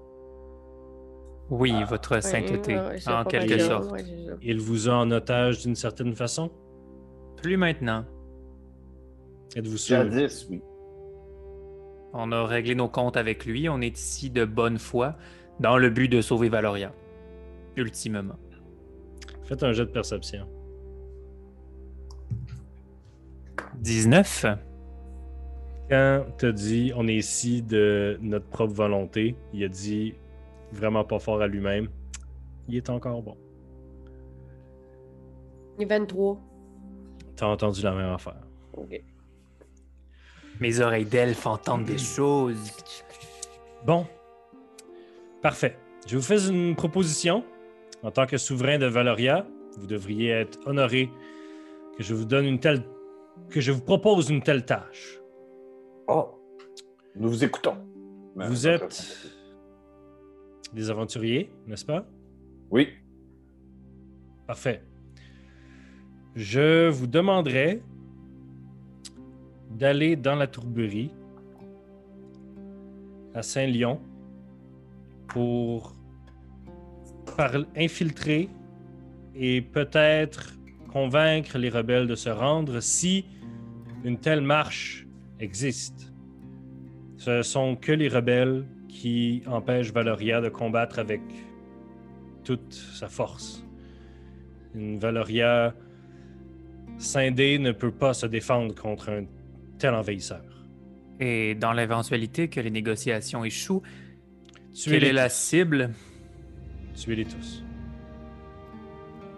Oui, Ah, votre sainteté, en quelque sorte. Il vous a en otage d'une certaine façon? Plus maintenant. Êtes-vous sûr? Jadis, oui. On a réglé nos comptes avec lui. On est ici de bonne foi dans le but de sauver Valoria. Ultimement. Faites un jet de perception. 19. Quand t'as dit on est ici de notre propre volonté, il a dit vraiment pas fort à lui-même. Il est encore bon. Il est 23. T'as entendu la même affaire. Ok. Mes oreilles d'elfe entendent des choses. Bon. Parfait. Je vous fais une proposition. En tant que souverain de Valoria, vous devriez être honoré que je vous donne une telle. que je vous propose une telle tâche. Oh, nous vous écoutons. Vous êtes des aventuriers, n'est-ce pas? Oui. Parfait. Je vous demanderai d'aller dans la tourberie à Saint-Lyon pour par- infiltrer et peut-être convaincre les rebelles de se rendre si une telle marche existe. Ce sont que les rebelles qui empêchent Valoria de combattre avec toute sa force. Une Valoria scindée ne peut pas se défendre contre un tel envahisseur. Et dans l'éventualité que les négociations échouent, quelle Tuez-les est la cible? Tuez-les tous.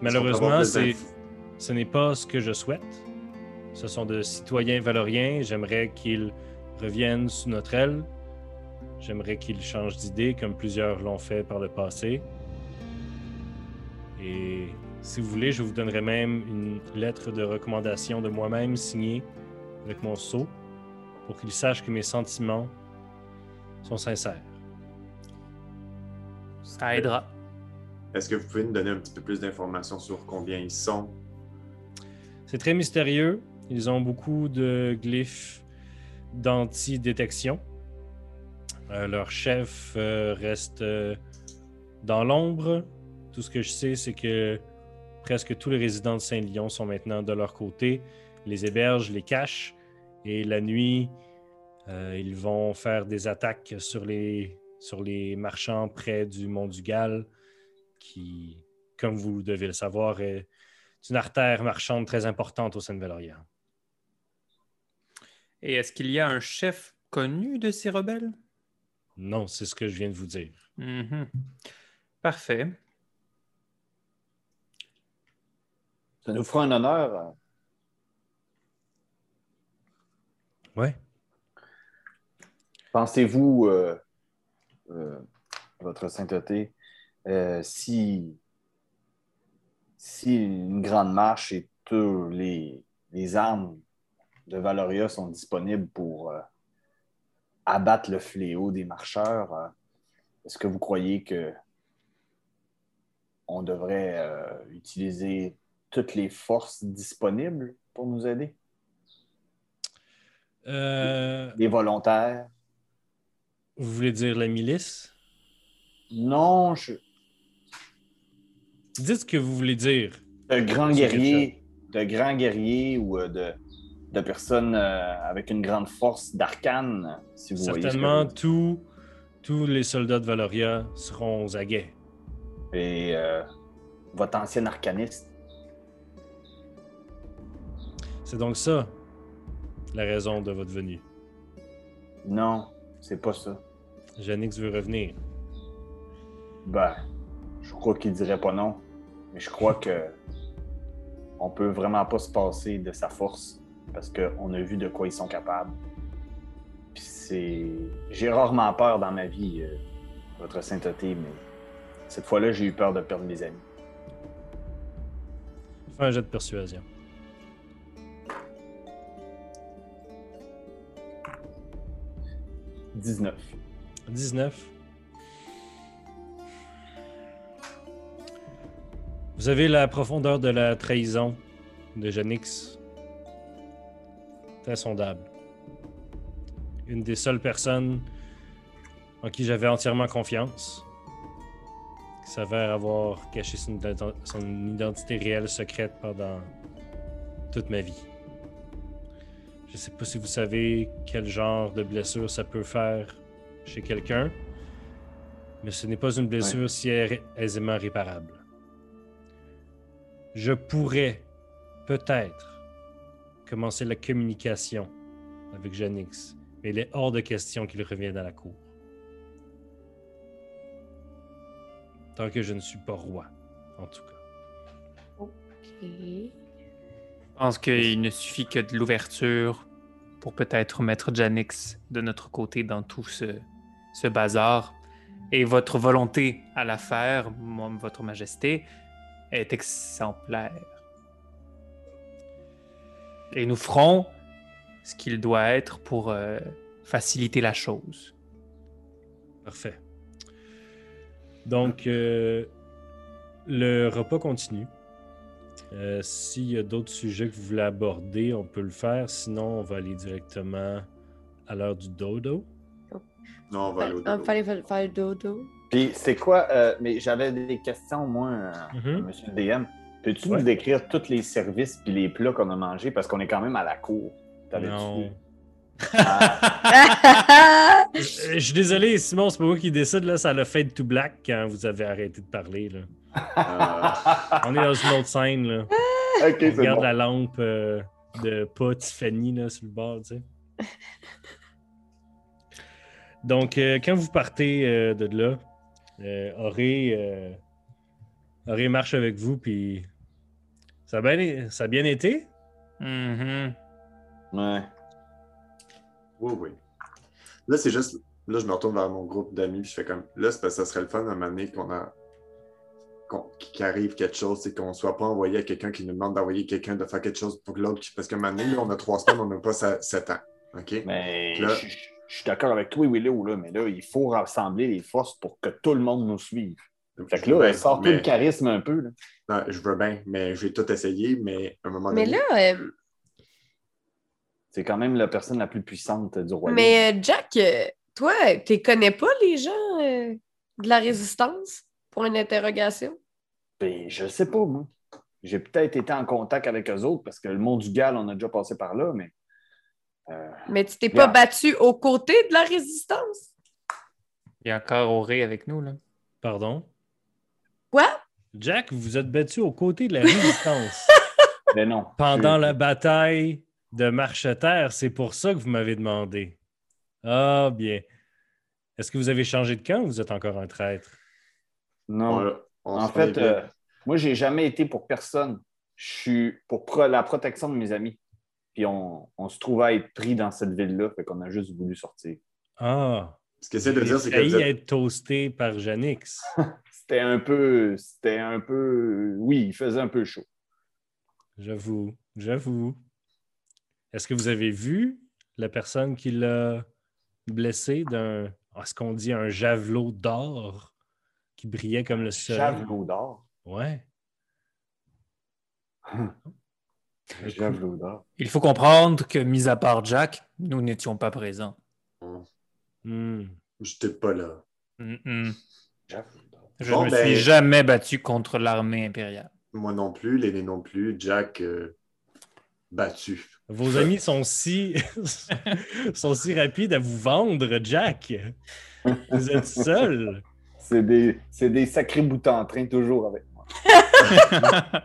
Malheureusement, ce n'est pas ce que je souhaite. Ce sont de citoyens valoriens. J'aimerais qu'ils reviennent sous notre aile. J'aimerais qu'ils changent d'idée comme plusieurs l'ont fait par le passé. Et si vous voulez, je vous donnerai même une lettre de recommandation de moi-même signée avec mon sceau pour qu'ils sachent que mes sentiments sont sincères. Ça aidera. Est-ce que vous pouvez nous donner un petit peu plus d'informations sur combien ils sont? C'est très mystérieux. Ils ont beaucoup de glyphes d'anti-détection. Euh, leur chef euh, reste euh, dans l'ombre. Tout ce que je sais, c'est que presque tous les résidents de Saint-Lyon sont maintenant de leur côté, les hébergent, les cachent. Et la nuit, ils vont faire des attaques sur les, sur les marchands près du Mont du Galles, qui, comme vous devez le savoir, est une artère marchande très importante au sein de Valoria. Et est-ce qu'il y a un chef connu de ces rebelles? Non, c'est ce que je viens de vous dire. Mhm. Parfait. Ça nous fera un honneur. euh, Ouais. Pensez-vous, euh, euh, votre sainteté, euh, si, si une grande marche et tous les, les armes de Valoria sont disponibles pour euh, abattre le fléau des marcheurs, euh, est-ce que vous croyez que on devrait euh, utiliser toutes les forces disponibles pour nous aider? Les volontaires? vous voulez dire la milice? Non, je, Dites ce que vous voulez dire. de grands guerriers, de grands guerriers ou euh, de, de personnes euh, avec une grande force d'arcane, si vous voyez. Certainement, tous, tous les soldats de Valoria seront aux aguets. Et euh, votre ancien arcaniste. C'est donc ça, la raison de votre venue. Non, c'est pas ça. Janix veut revenir. Ben, je crois qu'il dirait pas non. Mais je crois que on peut vraiment pas se passer de sa force parce qu'on a vu de quoi ils sont capables. Puis c'est. J'ai rarement peur dans ma vie, euh, votre sainteté, mais cette fois-là, j'ai eu peur de perdre mes amis. Fais un jet de persuasion. « 19. 19. Vous avez la profondeur de la trahison de Janix. C'est insondable. Une des seules personnes en qui j'avais entièrement confiance, qui s'avère avoir caché son, ident- son identité réelle secrète pendant toute ma vie. Je sais pas si vous savez quel genre de blessure ça peut faire chez quelqu'un, mais ce n'est pas une blessure si ai- aisément réparable. Je pourrais peut-être commencer la communication avec Janix, mais il est hors de question qu'il revienne à la cour. Tant que je ne suis pas roi, en tout cas. OK. Je pense qu'il ne suffit que de l'ouverture pour peut-être mettre Janix de notre côté dans tout ce, ce bazar. Et votre volonté à la faire, moi, votre majesté, est exemplaire. Et nous ferons ce qu'il doit être pour euh, faciliter la chose. Parfait. Donc, euh, le repas continue. Euh, S'il y a d'autres sujets que vous voulez aborder, on peut le faire. Sinon, on va aller directement à l'heure du dodo. Non, on va aller au dodo. fallait fa- faire le dodo. Puis c'est quoi, euh, mais j'avais des questions, moi, Mhm. monsieur le DM. Peux-tu Ouais. nous décrire tous les services puis les plats qu'on a mangés? Parce qu'on est quand même à la cour? Non. Ah, Euh, Je suis désolé, Simon, c'est pas moi qui décide. Là, ça l'a fait to black quand vous avez arrêté de parler. Là. Euh, [LAUGHS] On est dans une autre scène. Là. ok, On regarde bon. la lampe euh, de pas Tiffany là, sur le bord. Tu sais. [LAUGHS] Donc, euh, quand vous partez euh, de là, euh, Auré, euh, Auré marche avec vous, puis ça a bien, ça a bien été? Mhm. Ouais. oui, oui. Là, c'est juste. Là, je me retourne vers mon groupe d'amis, puis je fais comme. Là, c'est parce que ça serait le fun à un moment donné qu'on a. qu'on- qu'il arrive quelque chose, c'est qu'on ne soit pas envoyé à quelqu'un qui nous demande d'envoyer quelqu'un de faire quelque chose pour l'autre. Parce qu'à un moment donné, là, on a trois semaines, on n'a pas sept ans. OK? Mais Là- je, je suis d'accord avec toi, Willow, là, mais là, il faut rassembler les forces pour que tout le monde nous suive. Fait que là, bien, sors tout mais- le charisme un peu. Là. Non, je veux bien, mais j'ai tout essayé, mais à un moment Mais donné. là, euh, C'est quand même la personne la plus puissante du royaume. mais euh, Jack, euh, toi, tu connais pas les gens euh, de la résistance pour une interrogation? Ben, je sais pas, moi. J'ai peut-être été en contact avec eux autres parce que le monde du Gal, on a déjà passé par là, mais. Euh, Mais tu t'es pas battu aux côtés de la résistance? Il y a encore Auré avec nous, là. Pardon? Quoi? Jack, vous vous êtes battu aux côtés de la [LAUGHS] résistance mais non. pendant Je- la bataille de Marcheterre. C'est pour ça que vous m'avez demandé. Ah, bien. Est-ce que vous avez changé de camp ou vous êtes encore un traître? Non. On- on en fait euh, moi, j'ai jamais été pour personne. Je suis pour pro- la protection de mes amis. Puis on, on se trouvait à être pris dans cette ville-là, fait qu'on a juste voulu sortir. Ah. Ce qu'il essaie de dire, c'est que vous êtes- être toasté par Janix. [LAUGHS] C'était un peu. C'était un peu. Oui, il faisait un peu chaud. J'avoue, j'avoue. Est-ce que vous avez vu la personne qui l'a blessé d'un, est-ce qu'on dit un javelot d'or qui brillait comme le soleil? Javelot d'or? Ouais. [LAUGHS] Il faut comprendre que, mis à part Jack, nous n'étions pas présents. Hmm. J'étais pas là. D'or. Je Bon, ne me ben- suis jamais battu contre l'armée impériale. Moi non plus, l'aîné non plus, Jack euh, battu. Vos amis sont si, [LAUGHS] sont si rapides à vous vendre, Jack. Vous êtes seul. C'est des, c'est des sacrés boutons en train toujours avec moi. [LAUGHS]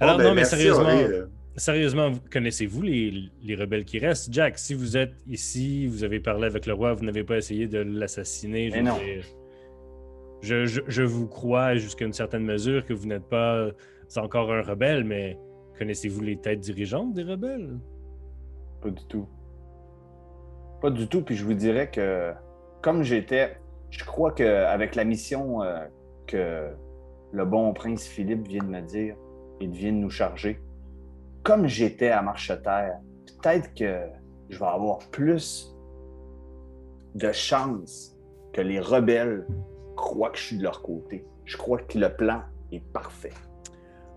Alors, Bon, ben, non, mais sérieusement, euh, Sérieusement, vous- connaissez-vous les, les rebelles qui restent? Jack, si vous êtes ici, vous avez parlé avec le roi, vous n'avez pas essayé de l'assassiner. je non. dire, Je, je- je vous crois jusqu'à une certaine mesure que vous n'êtes pas encore un rebelle, mais connaissez-vous les têtes dirigeantes des rebelles? Pas du tout. Pas du tout. Puis je vous dirais que, comme j'étais, je crois qu'avec la mission euh, que le bon prince Philippe vient de me dire vient de nous charger, comme j'étais à Marcheterre, peut-être que je vais avoir plus de chances que les rebelles croient que je suis de leur côté. Je crois que le plan est parfait.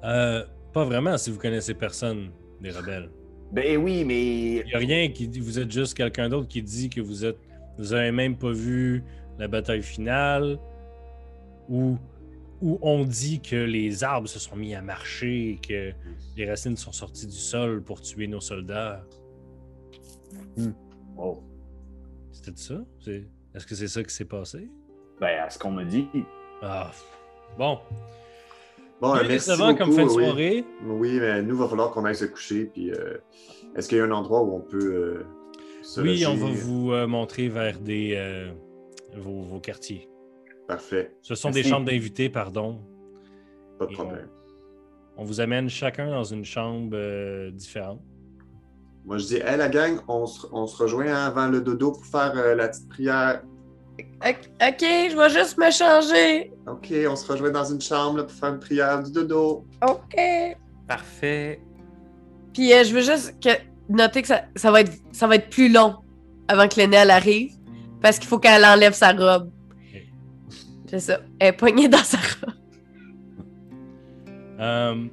Euh, pas vraiment si vous connaissez personne des rebelles. Ben oui, mais Il n'y a rien qui dit, vous êtes juste quelqu'un d'autre qui dit que vous êtes, vous avez même pas vu la bataille finale, où, où on dit que les arbres se sont mis à marcher et que les racines sont sorties du sol pour tuer nos soldats. oh, C'était ça? Est-ce que c'est ça qui s'est passé? ben à ce qu'on me dit, Ah, bon. Bon, Bien euh, merci décevant comme beaucoup, fin de oui. soirée. Oui, mais nous, il va falloir qu'on aille se coucher. Puis, euh, est-ce qu'il y a un endroit où on peut euh, se Oui, loger? on va vous euh, montrer vers des, euh, vos, vos quartiers. Parfait, Ce sont Merci. des chambres d'invités, pardon. pas de Et problème. On vous amène chacun dans une chambre euh, différente. Moi, je dis, hey, la gang, on se, on se rejoint avant le dodo pour faire euh, la petite prière. Ok, je vais juste me changer. OK, on se rejoint dans une chambre là, pour faire une prière du dodo. Ok. Parfait. Puis euh, je veux juste que, noter que ça, ça, va être, ça va être plus long avant que l'aînée arrive. Parce qu'il faut qu'elle enlève sa robe. C'est ça. Elle est poignée dans sa robe. Euh,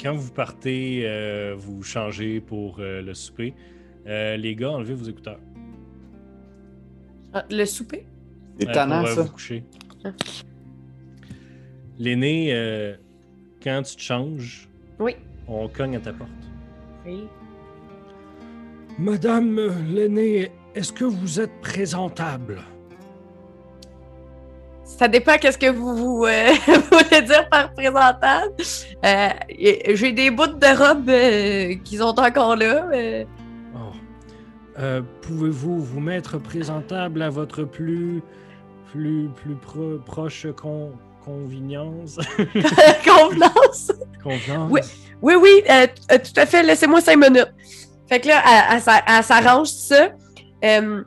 quand vous partez, euh, vous changez pour euh, le souper. Euh, les gars, enlevez vos écouteurs. Ah, le souper? c'est euh, tannant ça. vous coucher. L'aîné, euh, quand tu te changes, Oui. on cogne à ta porte. Oui. Madame l'aîné, est-ce que vous êtes présentable? Ça dépend qu'est-ce que vous, vous euh, [LAUGHS] voulez dire par présentable. Euh, J'ai des bouts de robe euh, qui sont encore là. mais- Oh. Euh, Pouvez-vous vous mettre présentable à votre plus, plus, plus pro- proche con- convenience? [LAUGHS] Convenance? Convenance? Oui. Oui, oui, euh, euh, tout à fait. Laissez-moi cinq minutes. Fait que là, elle, elle s'a- elle s'arrange ça. Euh,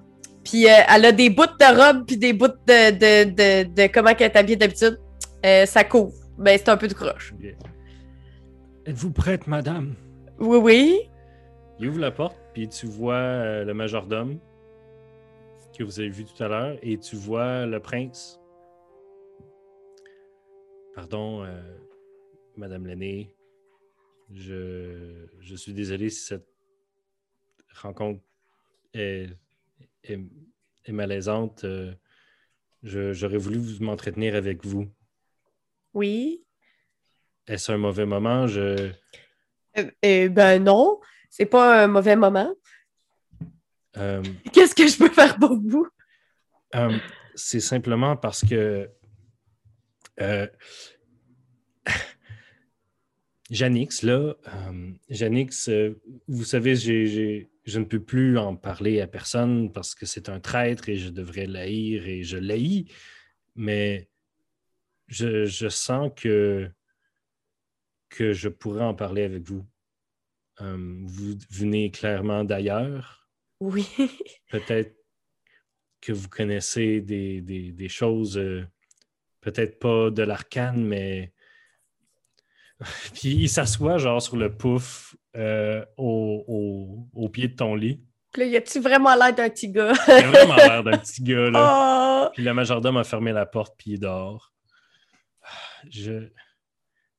puis euh, elle a des bouts de robe puis des bouts de, de, de, de comment qu'elle est habillée d'habitude. Euh, ça couvre. Ben, c'est un peu de croche. Êtes-vous prête, madame? Oui, oui. Il ouvre la porte, puis tu vois euh, le majordome que vous avez vu tout à l'heure, et tu vois le prince. Pardon, euh, Madame l'aînée. Je, je suis désolé si cette rencontre est, est- est malaisante. Euh, J'aurais voulu m'entretenir avec vous. Oui. Est-ce un mauvais moment? Je, Euh, euh, ben non, c'est pas un mauvais moment. euh, Qu'est-ce que je peux faire pour vous? C'est simplement parce que Janix, là, euh, Janix, euh, vous savez, je ne peux plus en parler à personne parce que c'est un traître et je devrais l'haïr et je l'haïs, mais je, je sens que, que je pourrais en parler avec vous. Euh, vous venez clairement d'ailleurs. Oui. [LAUGHS] Peut-être que vous connaissez des, des- des choses, peut-être pas de l'arcane, mais. [LAUGHS] Puis il s'assoit genre sur le pouf euh, au, au- au pied de ton lit. Puis là, y a-tu vraiment l'air d'un petit gars? [LAUGHS] Il a vraiment l'air d'un petit gars, là. Oh! Puis le majordome a fermé la porte, puis il dehors. Je.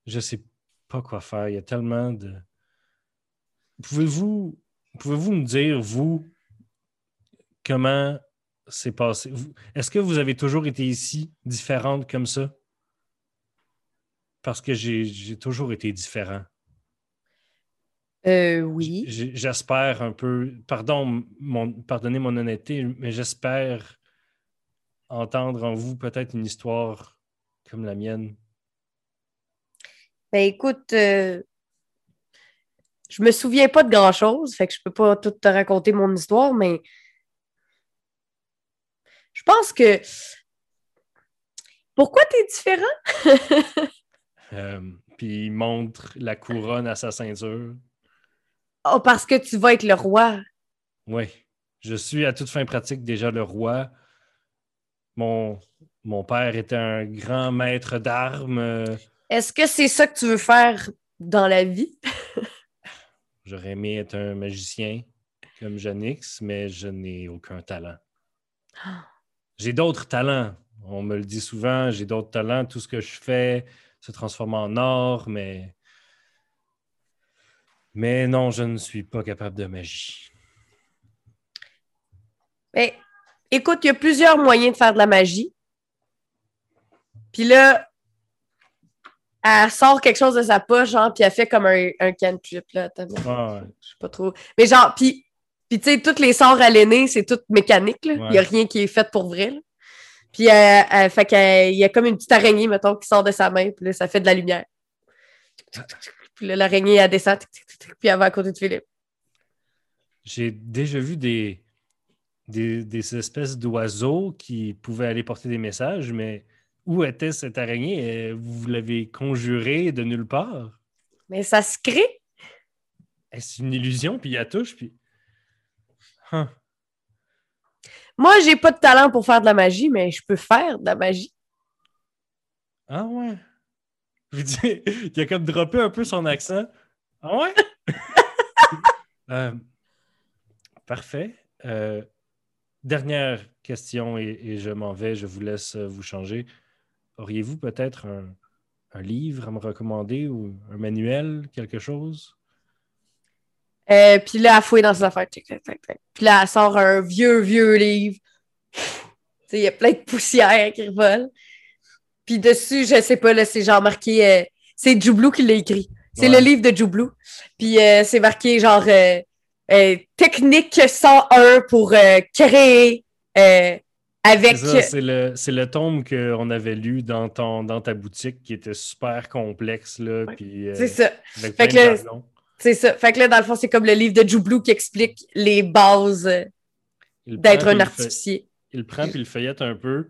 Je sais pas quoi faire. Il y a tellement de. Pouvez-vous. Pouvez-vous me dire, vous, comment c'est passé? Est-ce que vous avez toujours été ici, différente comme ça? Parce que j'ai toujours été différent. Euh, oui. J'espère un peu, pardon, mon, pardonnez mon honnêteté, mais j'espère entendre en vous peut-être une histoire comme la mienne. Ben écoute, euh, je me souviens pas de grand-chose, fait que je peux pas tout te raconter mon histoire, mais je pense que pourquoi t'es différent? [LAUGHS] Euh, puis il montre la couronne à sa ceinture. Oh, parce que tu vas être le roi. Oui, je suis à toute fin pratique déjà le roi. Mon, mon père était un grand maître d'armes. Est-ce que c'est ça que tu veux faire dans la vie? [LAUGHS] J'aurais aimé être un magicien comme Janix, mais je n'ai aucun talent. J'ai d'autres talents. On me le dit souvent, j'ai d'autres talents. Tout ce que je fais se transforme en or, mais. Mais non, je ne suis pas capable de magie. Ben, écoute, il y a plusieurs moyens de faire de la magie. Puis là, elle sort quelque chose de sa poche, genre, puis elle fait comme un, un cantrip, là. Ah, ouais. je sais pas trop. Mais genre, puis, puis tu sais, tous les sorts à l'aîné, c'est tout mécanique, là. Il Ouais. y a rien qui est fait pour vrai, là. Puis, elle, elle- fait qu'il y a comme une petite araignée, mettons, qui sort de sa main, puis là, ça fait de la lumière. Puis là, l'araignée, elle descend, puis elle va à côté de Philippe. J'ai déjà vu des, des, des espèces d'oiseaux qui pouvaient aller porter des messages, mais où était cette araignée? Euh, Vous l'avez conjurée de nulle part? Mais ça se crée. Est-ce une illusion? Puis il la touche, puis. Huh. Moi, j'ai pas de talent pour faire de la magie, mais je peux faire de la magie. Ah ouais? Je vous dis, [LAUGHS] il a comme droppé un peu son accent. Ah ouais? [LAUGHS] Euh, parfait. Euh, dernière question et, et je m'en vais, je vous laisse euh, vous changer. Auriez-vous peut-être un, un livre à me recommander ou un manuel, quelque chose? Euh, puis là, elle fouille dans ses affaires. Puis là, elle sort un vieux, vieux livre. Il y a plein de poussière qui vole. Puis dessus, je sais pas, là, c'est genre marqué. euh, c'est Joublou qui l'a écrit. C'est Ouais. le livre de Joublou. Puis euh, c'est marqué genre euh, technique 101 pour créer avec. C'est le, le tome qu'on avait lu dans, ton, dans ta boutique qui était super complexe. Là, Ouais. puis, C'est ça. avec Fait plein que de. C'est ça. Fait que là, dans le fond, c'est comme le livre de Joublou qui explique les bases Il le d'être un il artificier. Il le prend puis il le feuillette un peu.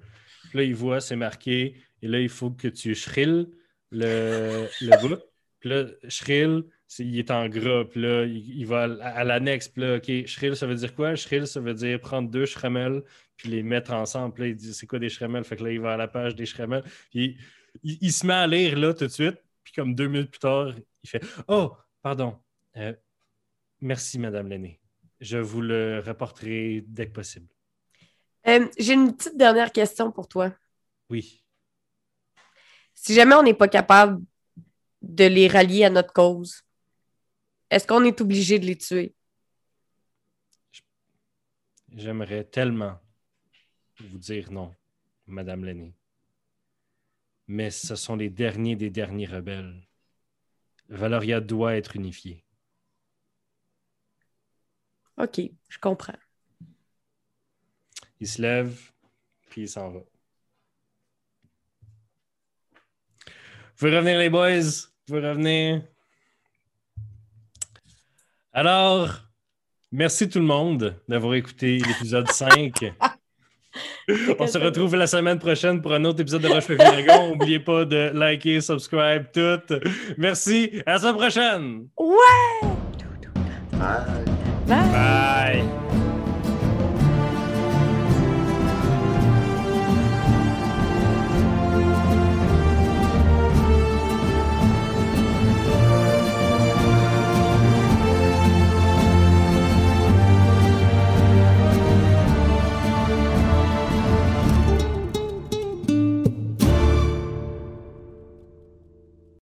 Puis là, il voit, c'est marqué. Et là, il faut que tu shrill le, le bout. Puis là, shrill, il est en gras. Puis là, il, il va à, à l'annexe. Puis là, OK, shrill, ça veut dire quoi? Shrill, ça veut dire prendre deux shramels puis les mettre ensemble. Puis là, il dit, c'est quoi des shramels? Fait que là, il va à la page des shramels. Puis il, il se met à lire là tout de suite. Puis comme deux minutes plus tard, il fait Oh, pardon. Euh, merci, Madame l'aînée. Je vous le rapporterai dès que possible. Euh, J'ai une petite dernière question pour toi. Oui. Si jamais on n'est pas capable de les rallier à notre cause, est-ce qu'on est obligé de les tuer? J'aimerais tellement vous dire non, Madame l'aînée. Mais ce sont les derniers des derniers rebelles. Valoria doit être unifiée. OK, je comprends. Il se lève, puis il s'en va. Vous revenez les boys. Vous revenez. Alors, merci tout le monde d'avoir écouté l'épisode 5 [LAUGHS] On se retrouve la semaine prochaine pour un autre épisode de Roche Dragon. [LAUGHS] N'oubliez pas de liker, subscribe, tout. Merci. À la semaine prochaine. Ouais! Bye. Bye! Bye.